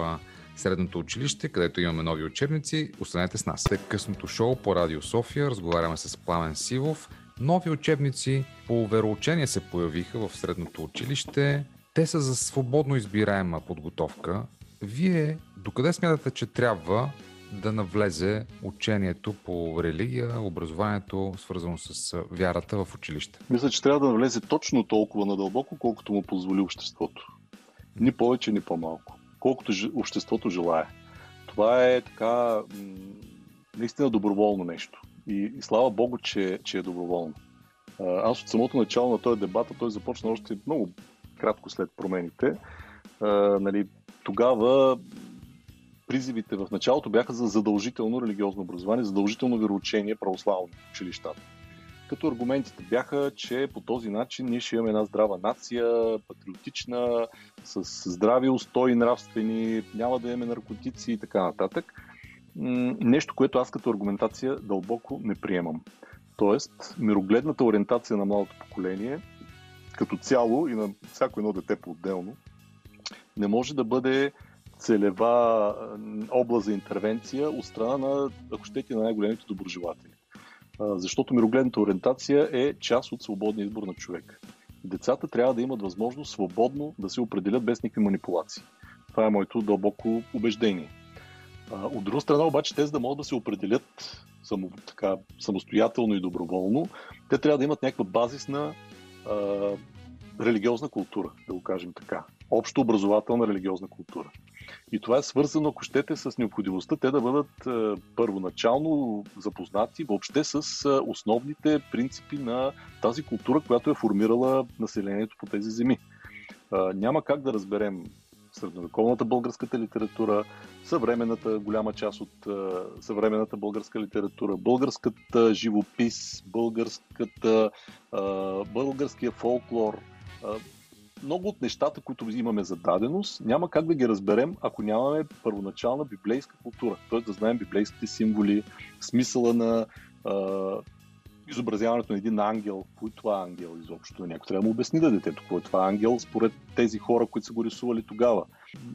[SPEAKER 1] средното училище, където имаме нови учебници. Останете с нас. След късното шоу по Радио София разговаряме с Пламен Сивов. Нови учебници по вероучение се появиха в средното училище. Те са за свободно избираема подготовка. Вие докъде смятате, че трябва да навлезе учението по религия, образованието, свързано с вярата в училище?
[SPEAKER 3] Мисля, че трябва да навлезе точно толкова надълбоко, колкото му позволи обществото. Ни повече, ни по-малко. Колкото обществото желая. Това е така наистина доброволно нещо. И, и слава Богу, че, че е доброволно. Аз от самото начало на този дебат, той започна още много кратко след промените. А, нали, тогава призивите в началото бяха за задължително религиозно образование, задължително вероучение православно училищата. Като аргументите бяха, че по този начин ние ще имаме една здрава нация, патриотична, с здрави устои нравствени, няма да имаме наркотици и така нататък. Нещо, което аз като аргументация дълбоко не приемам. Тоест, мирогледната ориентация на младото поколение, като цяло и на всяко едно дете по-отделно, не може да бъде целева област за интервенция от страна на, ако щете, на най-големите доброжелатели. Защото мирогледната ориентация е част от свободния избор на човек. Децата трябва да имат възможност свободно да се определят без никакви манипулации. Това е моето дълбоко убеждение. От друга страна обаче, те за да могат да се определят само, така, самостоятелно и доброволно, те трябва да имат някаква базисна а, религиозна култура, да го кажем така. Общо образователна религиозна култура. И това е свързано, ако щете, с необходимостта те да бъдат е, първоначално запознати въобще с е, основните принципи на тази култура, която е формирала населението по тези земи. Е, няма как да разберем средновековната българската литература, съвременната голяма част от съвременната българска литература, българската живопис, българската, българския фолклор, много от нещата, които имаме за даденост, няма как да ги разберем, ако нямаме първоначална библейска култура. Т.е. да знаем библейските символи, смисъла на а, изобразяването на един ангел. Кой е това ангел изобщо? Някой трябва да му обясни да детето какво е това ангел, според тези хора, които са го рисували тогава.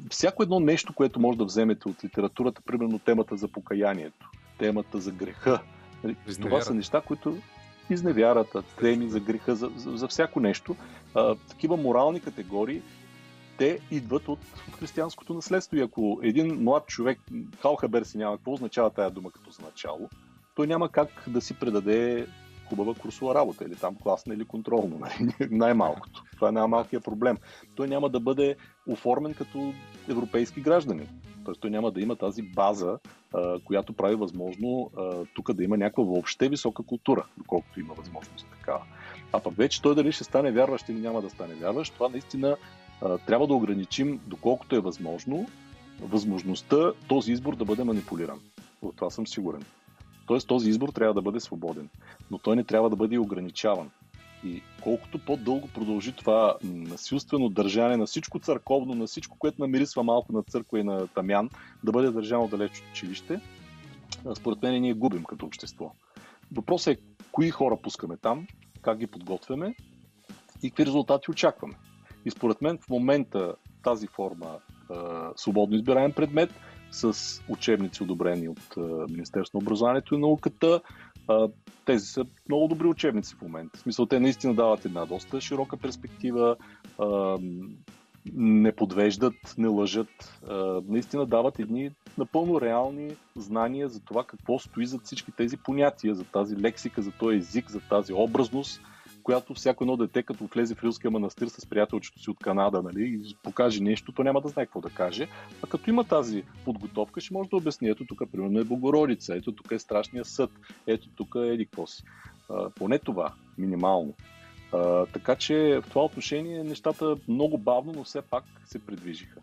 [SPEAKER 3] Всяко едно нещо, което може да вземете от литературата, примерно темата за покаянието, темата за греха, нали, това са неща, които изневярата, теми за греха, за, за, за всяко нещо. А, такива морални категории, те идват от, от християнското наследство. И ако един млад човек, халхабер си няма какво означава тая дума като за начало, той няма как да си предаде хубава курсова работа или там класна или контролно, нали? най-малкото. Това е най-малкият проблем. Той няма да бъде оформен като европейски граждани. Тоест той няма да има тази база, а, която прави възможно тук да има някаква въобще висока култура, доколкото има възможност такава. А пък вече той дали ще стане вярващ или няма да стане вярващ, това наистина а, трябва да ограничим, доколкото е възможно, възможността този избор да бъде манипулиран. От това съм сигурен. Тоест този избор трябва да бъде свободен, но той не трябва да бъде ограничаван. И колкото по-дълго продължи това насилствено държане на всичко църковно, на всичко, което намирисва малко на църква и на тамян, да бъде държано далеч от училище, според мен ние губим като общество. Въпросът е кои хора пускаме там, как ги подготвяме и какви резултати очакваме. И според мен в момента тази форма свободно избираем предмет с учебници, одобрени от Министерство на образованието и науката. Тези са много добри учебници в момента. В смисъл, те наистина дават една доста широка перспектива, не подвеждат, не лъжат, наистина дават едни напълно реални знания за това какво стои за всички тези понятия, за тази лексика, за този език, за тази образност – която всяко едно дете, като влезе в Рилския манастир с приятелчето си от Канада, нали, и покаже нещо, то няма да знае какво да каже. А като има тази подготовка, ще може да обясни, ето тук примерно е Богородица, ето тук е Страшния съд, ето тук е еди поне това, минимално. А, така че в това отношение нещата много бавно, но все пак се придвижиха.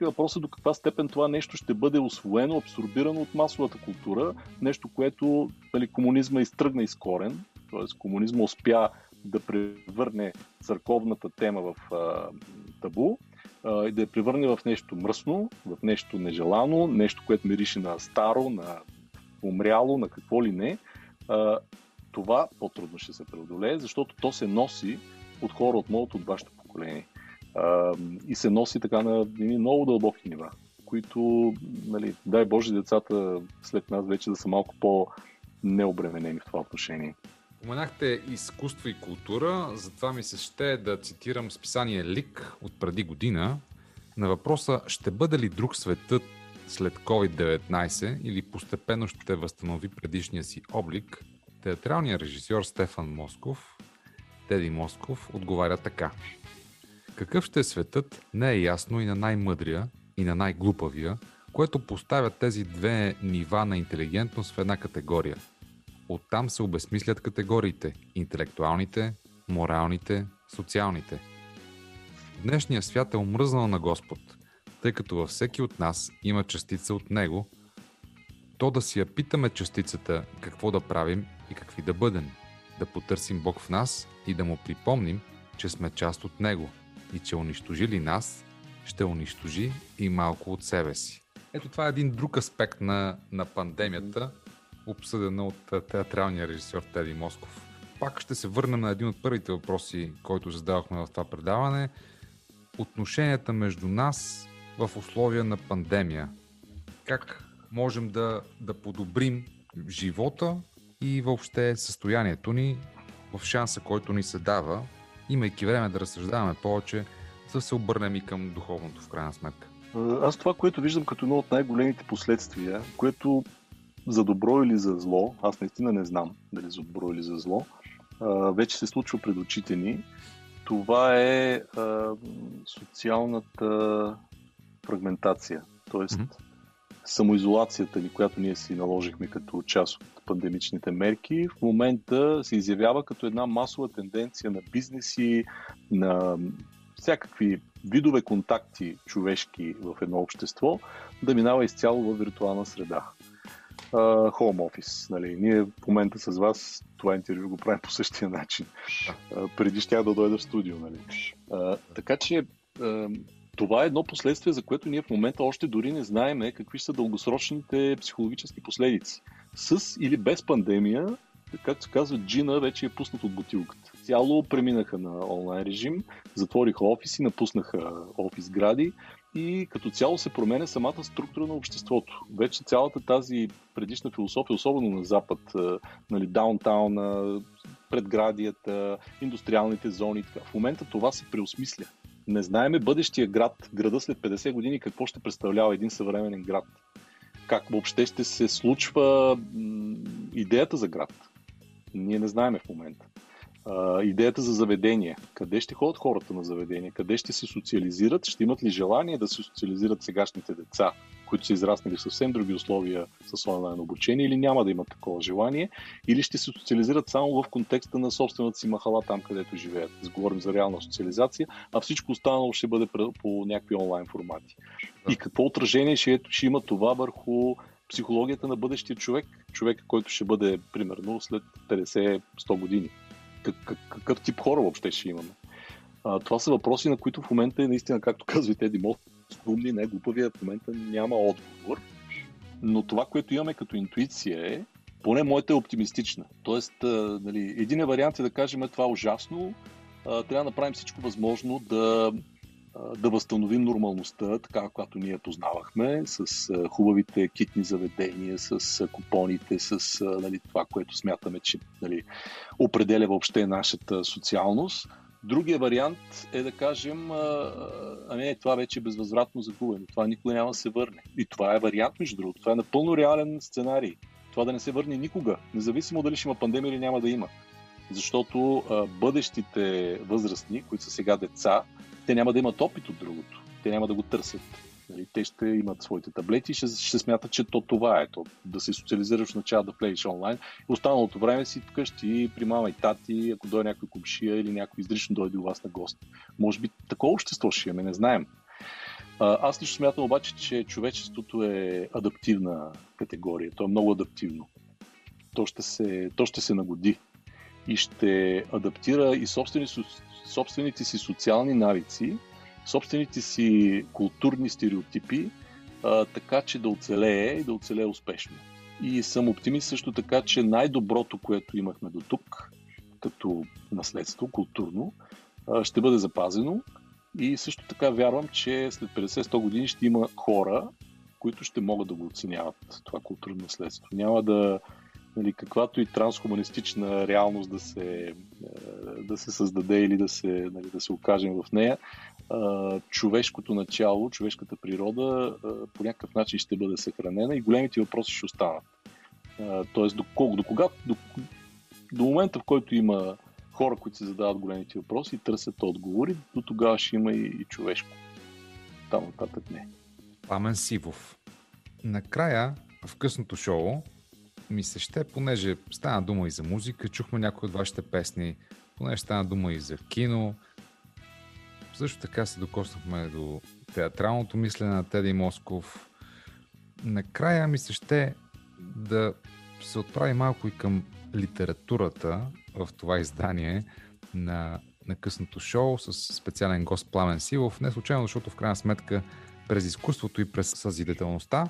[SPEAKER 3] Въпрос е до каква степен това нещо ще бъде освоено, абсорбирано от масовата култура, нещо, което нали, комунизма изтръгна из корен, т.е. комунизма успя да превърне църковната тема в а, табу а, и да я превърне в нещо мръсно, в нещо нежелано, нещо, което мирише на старо, на умряло, на какво ли не, а, това по-трудно ще се преодолее, защото то се носи от хора от моето, от вашето поколение. А, и се носи така на много дълбоки нива, които, нали, дай Боже, децата след нас вече да са малко по-необременени в това отношение.
[SPEAKER 1] Споменахте изкуство и култура, затова ми се ще да цитирам списание Лик от преди година на въпроса ще бъде ли друг светът след COVID-19 или постепенно ще възстанови предишния си облик, театралният режисьор Стефан Москов, Теди Москов, отговаря така. Какъв ще е светът, не е ясно и на най-мъдрия, и на най-глупавия, което поставя тези две нива на интелигентност в една категория – Оттам се обесмислят категориите – интелектуалните, моралните, социалните. Днешният свят е омръзнал на Господ, тъй като във всеки от нас има частица от Него, то да си я питаме частицата какво да правим и какви да бъдем, да потърсим Бог в нас и да му припомним, че сме част от Него и че унищожи ли нас, ще унищожи и малко от себе си. Ето това е един друг аспект на, на пандемията, обсъдена от театралния режисьор Теди Москов. Пак ще се върнем на един от първите въпроси, който задавахме в това предаване. Отношенията между нас в условия на пандемия. Как можем да, да подобрим живота и въобще състоянието ни в шанса, който ни се дава, имайки време да разсъждаваме повече, да се обърнем и към духовното в крайна сметка.
[SPEAKER 3] Аз това, което виждам като едно от най-големите последствия, което за добро или за зло, аз наистина не знам дали за добро или за зло, вече се случва пред очите ни. Това е социалната фрагментация, т.е. Mm-hmm. самоизолацията ни, която ние си наложихме като част от пандемичните мерки, в момента се изявява като една масова тенденция на бизнеси, на всякакви видове контакти човешки в едно общество да минава изцяло в виртуална среда. Home офис. Нали. Ние в момента с вас това интервю го правим по същия начин. Uh, преди ще да дойда в студио. Нали. Така че това е едно последствие, за което ние в момента още дори не знаеме какви са дългосрочните психологически последици. С или без пандемия, както се казва, джина вече е пуснат от бутилката. Цяло преминаха на онлайн режим, затвориха офиси, напуснаха офис гради и като цяло се променя самата структура на обществото. Вече цялата тази предишна философия, особено на Запад, нали, даунтауна, предградията, индустриалните зони, в момента това се преосмисля. Не знаеме бъдещия град, града след 50 години, какво ще представлява един съвременен град. Как въобще ще се случва идеята за град. Ние не знаеме в момента а, идеята за заведение. Къде ще ходят хората на заведение? Къде ще се социализират? Ще имат ли желание да се социализират сегашните деца, които са израснали в съвсем други условия с онлайн обучение или няма да имат такова желание? Или ще се социализират само в контекста на собствената си махала там, където живеят? Говорим за реална социализация, а всичко останало ще бъде по някакви онлайн формати. И какво отражение ще, ще има това върху психологията на бъдещия човек, човек, който ще бъде примерно след 50-100 години как, как, какъв тип хора въобще ще имаме. А, това са въпроси, на които в момента, наистина, както казвате, Еди Мот, умни, не глупавия, в момента няма отговор. Но това, което имаме като интуиция е, поне моята е оптимистична. Тоест, а, нали, един е вариант е да кажем това е ужасно, а, трябва да направим всичко възможно да да възстановим нормалността, така както ние познавахме, с хубавите китни заведения, с купоните, с нали, това, което смятаме, че нали, определя въобще нашата социалност. Другия вариант е да кажем, ами това вече е безвъзвратно загубено, това никога няма да се върне. И това е вариант, между другото, това е напълно реален сценарий. Това да не се върне никога, независимо дали ще има пандемия или няма да има. Защото а, бъдещите възрастни, които са сега деца, те няма да имат опит от другото. Те няма да го търсят. Нали, те ще имат своите таблети и ще, ще смятат, че то това е. То, да се социализираш в начало да влезеш онлайн. Останалото време си вкъщи при мама и тати, ако дойде някой комшия или някой изрично дойде у вас на гост. Може би такова общество ще имаме, не знаем. Аз лично смятам обаче, че човечеството е адаптивна категория. То е много адаптивно. То ще се, то ще се нагоди и ще адаптира и собствени, собствените си социални навици, собствените си културни стереотипи, а, така че да оцелее и да оцелее успешно. И съм оптимист също така, че най-доброто, което имахме до тук, като наследство, културно, а, ще бъде запазено. И също така вярвам, че след 50-100 години ще има хора, които ще могат да го оценяват това културно наследство. Няма да, нали, каквато и трансхуманистична реалност да се, е, да се създаде или да се, нали, да се окажем в нея, човешкото начало, човешката природа по някакъв начин ще бъде съхранена и големите въпроси ще останат. Тоест, до, до, кога, до, до момента, в който има хора, които се задават големите въпроси и търсят отговори, до тогава ще има и, и човешко. Там нататък не.
[SPEAKER 1] Памен Сивов. Накрая, в късното шоу, ми се ще, понеже стана дума и за музика, чухме някои от вашите песни, понеже стана дума и за кино. Също така се докоснахме до театралното мислене на Теди Москов. Накрая ми се ще да се отправи малко и към литературата в това издание на, на късното шоу с специален гост Пламен Силов. Не случайно, защото в крайна сметка през изкуството и през съзидателността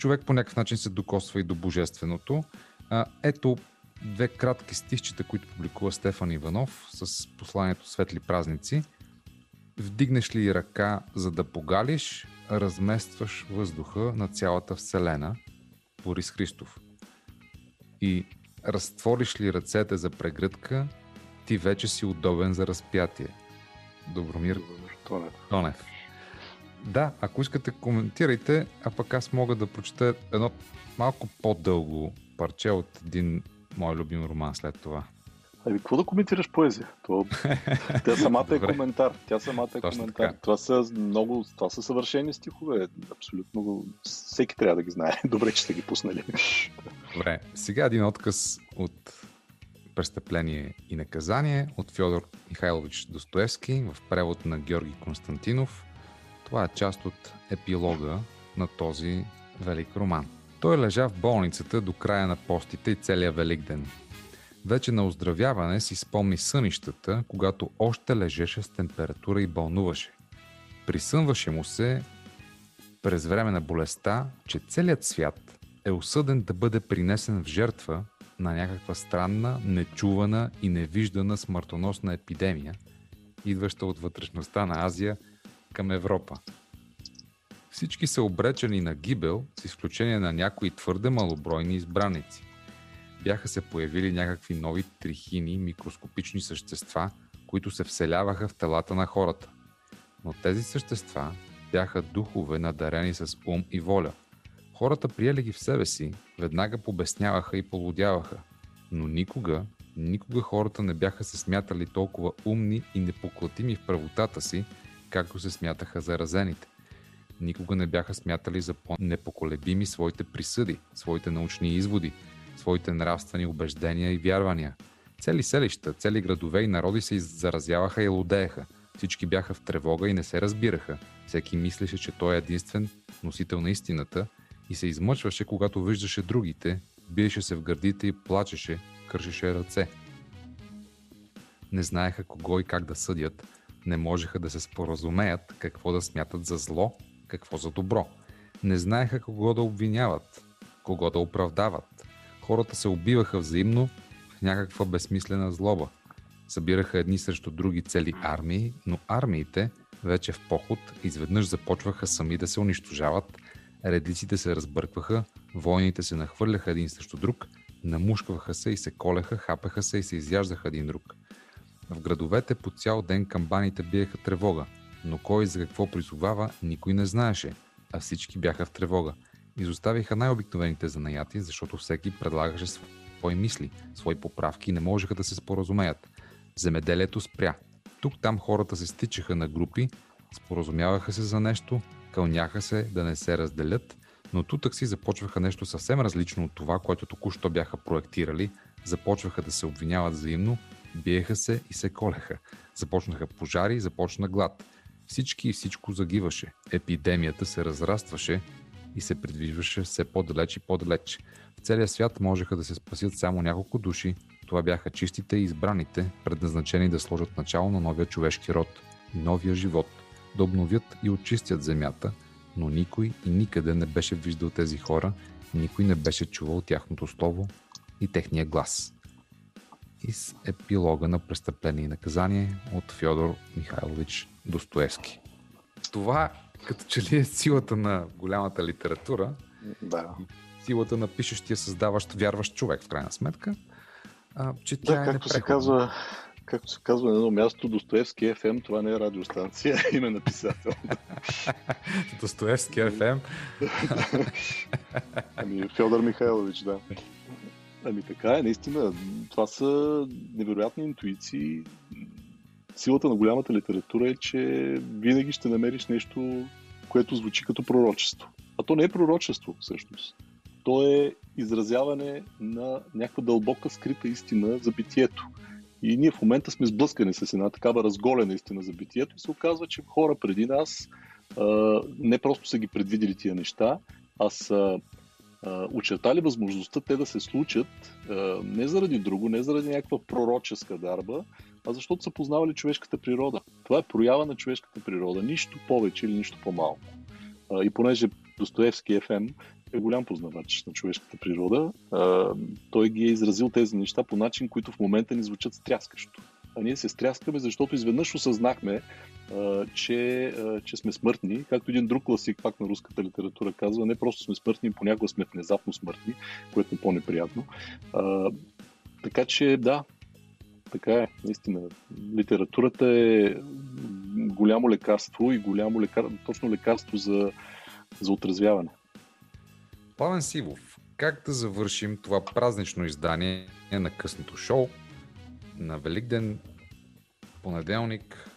[SPEAKER 1] човек по някакъв начин се докосва и до божественото. А, ето две кратки стихчета, които публикува Стефан Иванов с посланието Светли празници. Вдигнеш ли ръка, за да погалиш, разместваш въздуха на цялата Вселена. Борис Христов. И разтвориш ли ръцете за прегръдка, ти вече си удобен за разпятие. Добромир Тонев. Тонев. Да, ако искате, коментирайте, а пък аз мога да прочета едно малко по-дълго парче от един мой любим роман след това.
[SPEAKER 3] Ами, какво да коментираш поезия? То... Тя самата е коментар. Тя самата е Точно коментар. Така. Това са много, това са съвършени стихове. Абсолютно всеки трябва да ги знае. Добре, че сте ги пуснали.
[SPEAKER 1] Добре, сега един отказ от Престъпление и наказание от Фьодор Михайлович Достоевски в превод на Георги Константинов. Това е част от епилога на този велик роман. Той лежа в болницата до края на постите и целия велик ден. Вече на оздравяване си спомни сънищата, когато още лежеше с температура и бълнуваше. Присънваше му се през време на болестта, че целият свят е осъден да бъде принесен в жертва на някаква странна, нечувана и невиждана смъртоносна епидемия, идваща от вътрешността на Азия към Европа. Всички са обречени на гибел, с изключение на някои твърде малобройни избраници. Бяха се появили някакви нови трихини, микроскопични същества, които се вселяваха в телата на хората. Но тези същества бяха духове надарени с ум и воля – Хората приели ги в себе си, веднага побесняваха и полудяваха. Но никога, никога хората не бяха се смятали толкова умни и непоклатими в правотата си, както се смятаха заразените. Никога не бяха смятали за по-непоколебими своите присъди, своите научни изводи, своите нравствени убеждения и вярвания. Цели селища, цели градове и народи се заразяваха и лудееха. Всички бяха в тревога и не се разбираха. Всеки мислеше, че той е единствен носител на истината – и се измъчваше, когато виждаше другите, биеше се в гърдите и плачеше, кършеше ръце. Не знаеха кого и как да съдят, не можеха да се споразумеят какво да смятат за зло, какво за добро. Не знаеха кого да обвиняват, кого да оправдават. Хората се убиваха взаимно в някаква безсмислена злоба. Събираха едни срещу други цели армии, но армиите, вече в поход, изведнъж започваха сами да се унищожават – Редиците се разбъркваха, войните се нахвърляха един срещу друг, намушкваха се и се колеха, хапаха се и се изяждаха един друг. В градовете по цял ден камбаните биеха тревога, но кой за какво призовава, никой не знаеше, а всички бяха в тревога. Изоставиха най-обикновените занаяти, защото всеки предлагаше свои мисли, свои поправки и не можеха да се споразумеят. Земеделието спря. Тук-там хората се стичаха на групи, споразумяваха се за нещо, кълняха се да не се разделят, но тутък си започваха нещо съвсем различно от това, което току-що бяха проектирали, започваха да се обвиняват взаимно, биеха се и се колеха. Започнаха пожари, започна глад. Всички и всичко загиваше. Епидемията се разрастваше и се придвижваше все по-далеч и по-далеч. В целия свят можеха да се спасят само няколко души. Това бяха чистите и избраните, предназначени да сложат начало на новия човешки род новия живот – да обновят и очистят земята, но никой и никъде не беше виждал тези хора, никой не беше чувал тяхното слово и техния глас. Из епилога на престъпление и наказание от Фьодор Михайлович Достоевски. Това като че ли е силата на голямата литература,
[SPEAKER 3] да.
[SPEAKER 1] силата на пишещия, създаващ, вярващ човек в крайна сметка, а, че тя
[SPEAKER 3] да, е както се казва, както се казва на едно място, Достоевски FM, това не е радиостанция, име на писател.
[SPEAKER 1] Достоевски FM?
[SPEAKER 3] ами, Федор Михайлович, да. Ами така е, наистина. Това са невероятни интуиции. Силата на голямата литература е, че винаги ще намериш нещо, което звучи като пророчество. А то не е пророчество, всъщност. То е изразяване на някаква дълбока скрита истина за битието. И ние в момента сме сблъскани с една такава разголена истина за битието и се оказва, че хора преди нас а, не просто са ги предвидели тия неща, а са очертали възможността те да се случат не заради друго, не заради някаква пророческа дарба, а защото са познавали човешката природа. Това е проява на човешката природа, нищо повече или нищо по-малко. И понеже Достоевски ФМ е голям познавач на човешката природа. Той ги е изразил тези неща по начин, които в момента ни звучат стряскащо. А ние се стряскаме, защото изведнъж осъзнахме, а, че, а, че сме смъртни. Както един друг класик, пак на руската литература казва, не просто сме смъртни, понякога сме внезапно смъртни, което е по-неприятно. А, така че да, така е, наистина. Литературата е голямо лекарство и голямо лекар... точно лекарство за, за отразвяване.
[SPEAKER 1] Пламен Сивов, как да завършим това празнично издание на късното шоу на Великден, понеделник?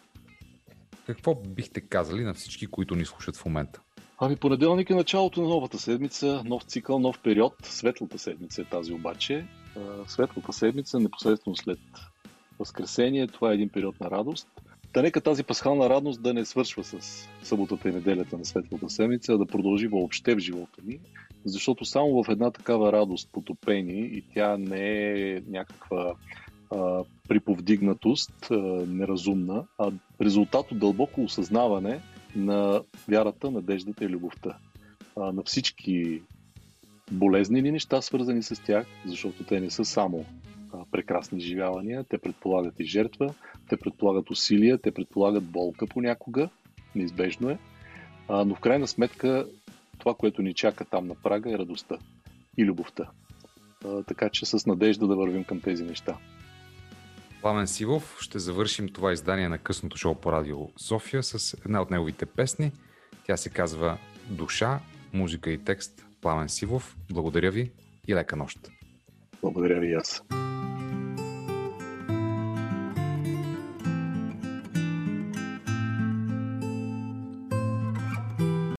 [SPEAKER 1] Какво бихте казали на всички, които ни слушат в момента?
[SPEAKER 3] Ами понеделник е началото на новата седмица, нов цикъл, нов период. Светлата седмица е тази обаче. Светлата седмица, непосредствено след Възкресение, това е един период на радост. Та нека тази пасхална радост да не свършва с съботата и неделята на Светлата седмица, а да продължи въобще в живота ни, защото само в една такава радост потопени и тя не е някаква а, приповдигнатост, неразумна, а резултат от дълбоко осъзнаване на вярата, надеждата и любовта. А, на всички болезнени неща, свързани с тях, защото те не са само а, прекрасни изживявания, те предполагат и жертва, те предполагат усилия, те предполагат болка понякога, неизбежно е, а, но в крайна сметка това, което ни чака там на прага е радостта и любовта. А, така че с надежда да вървим към тези неща.
[SPEAKER 1] Пламен Сивов ще завършим това издание на късното шоу по радио София с една от неговите песни. Тя се казва Душа, музика и текст Пламен Сивов. Благодаря ви и лека нощ.
[SPEAKER 3] Благодаря ви и аз.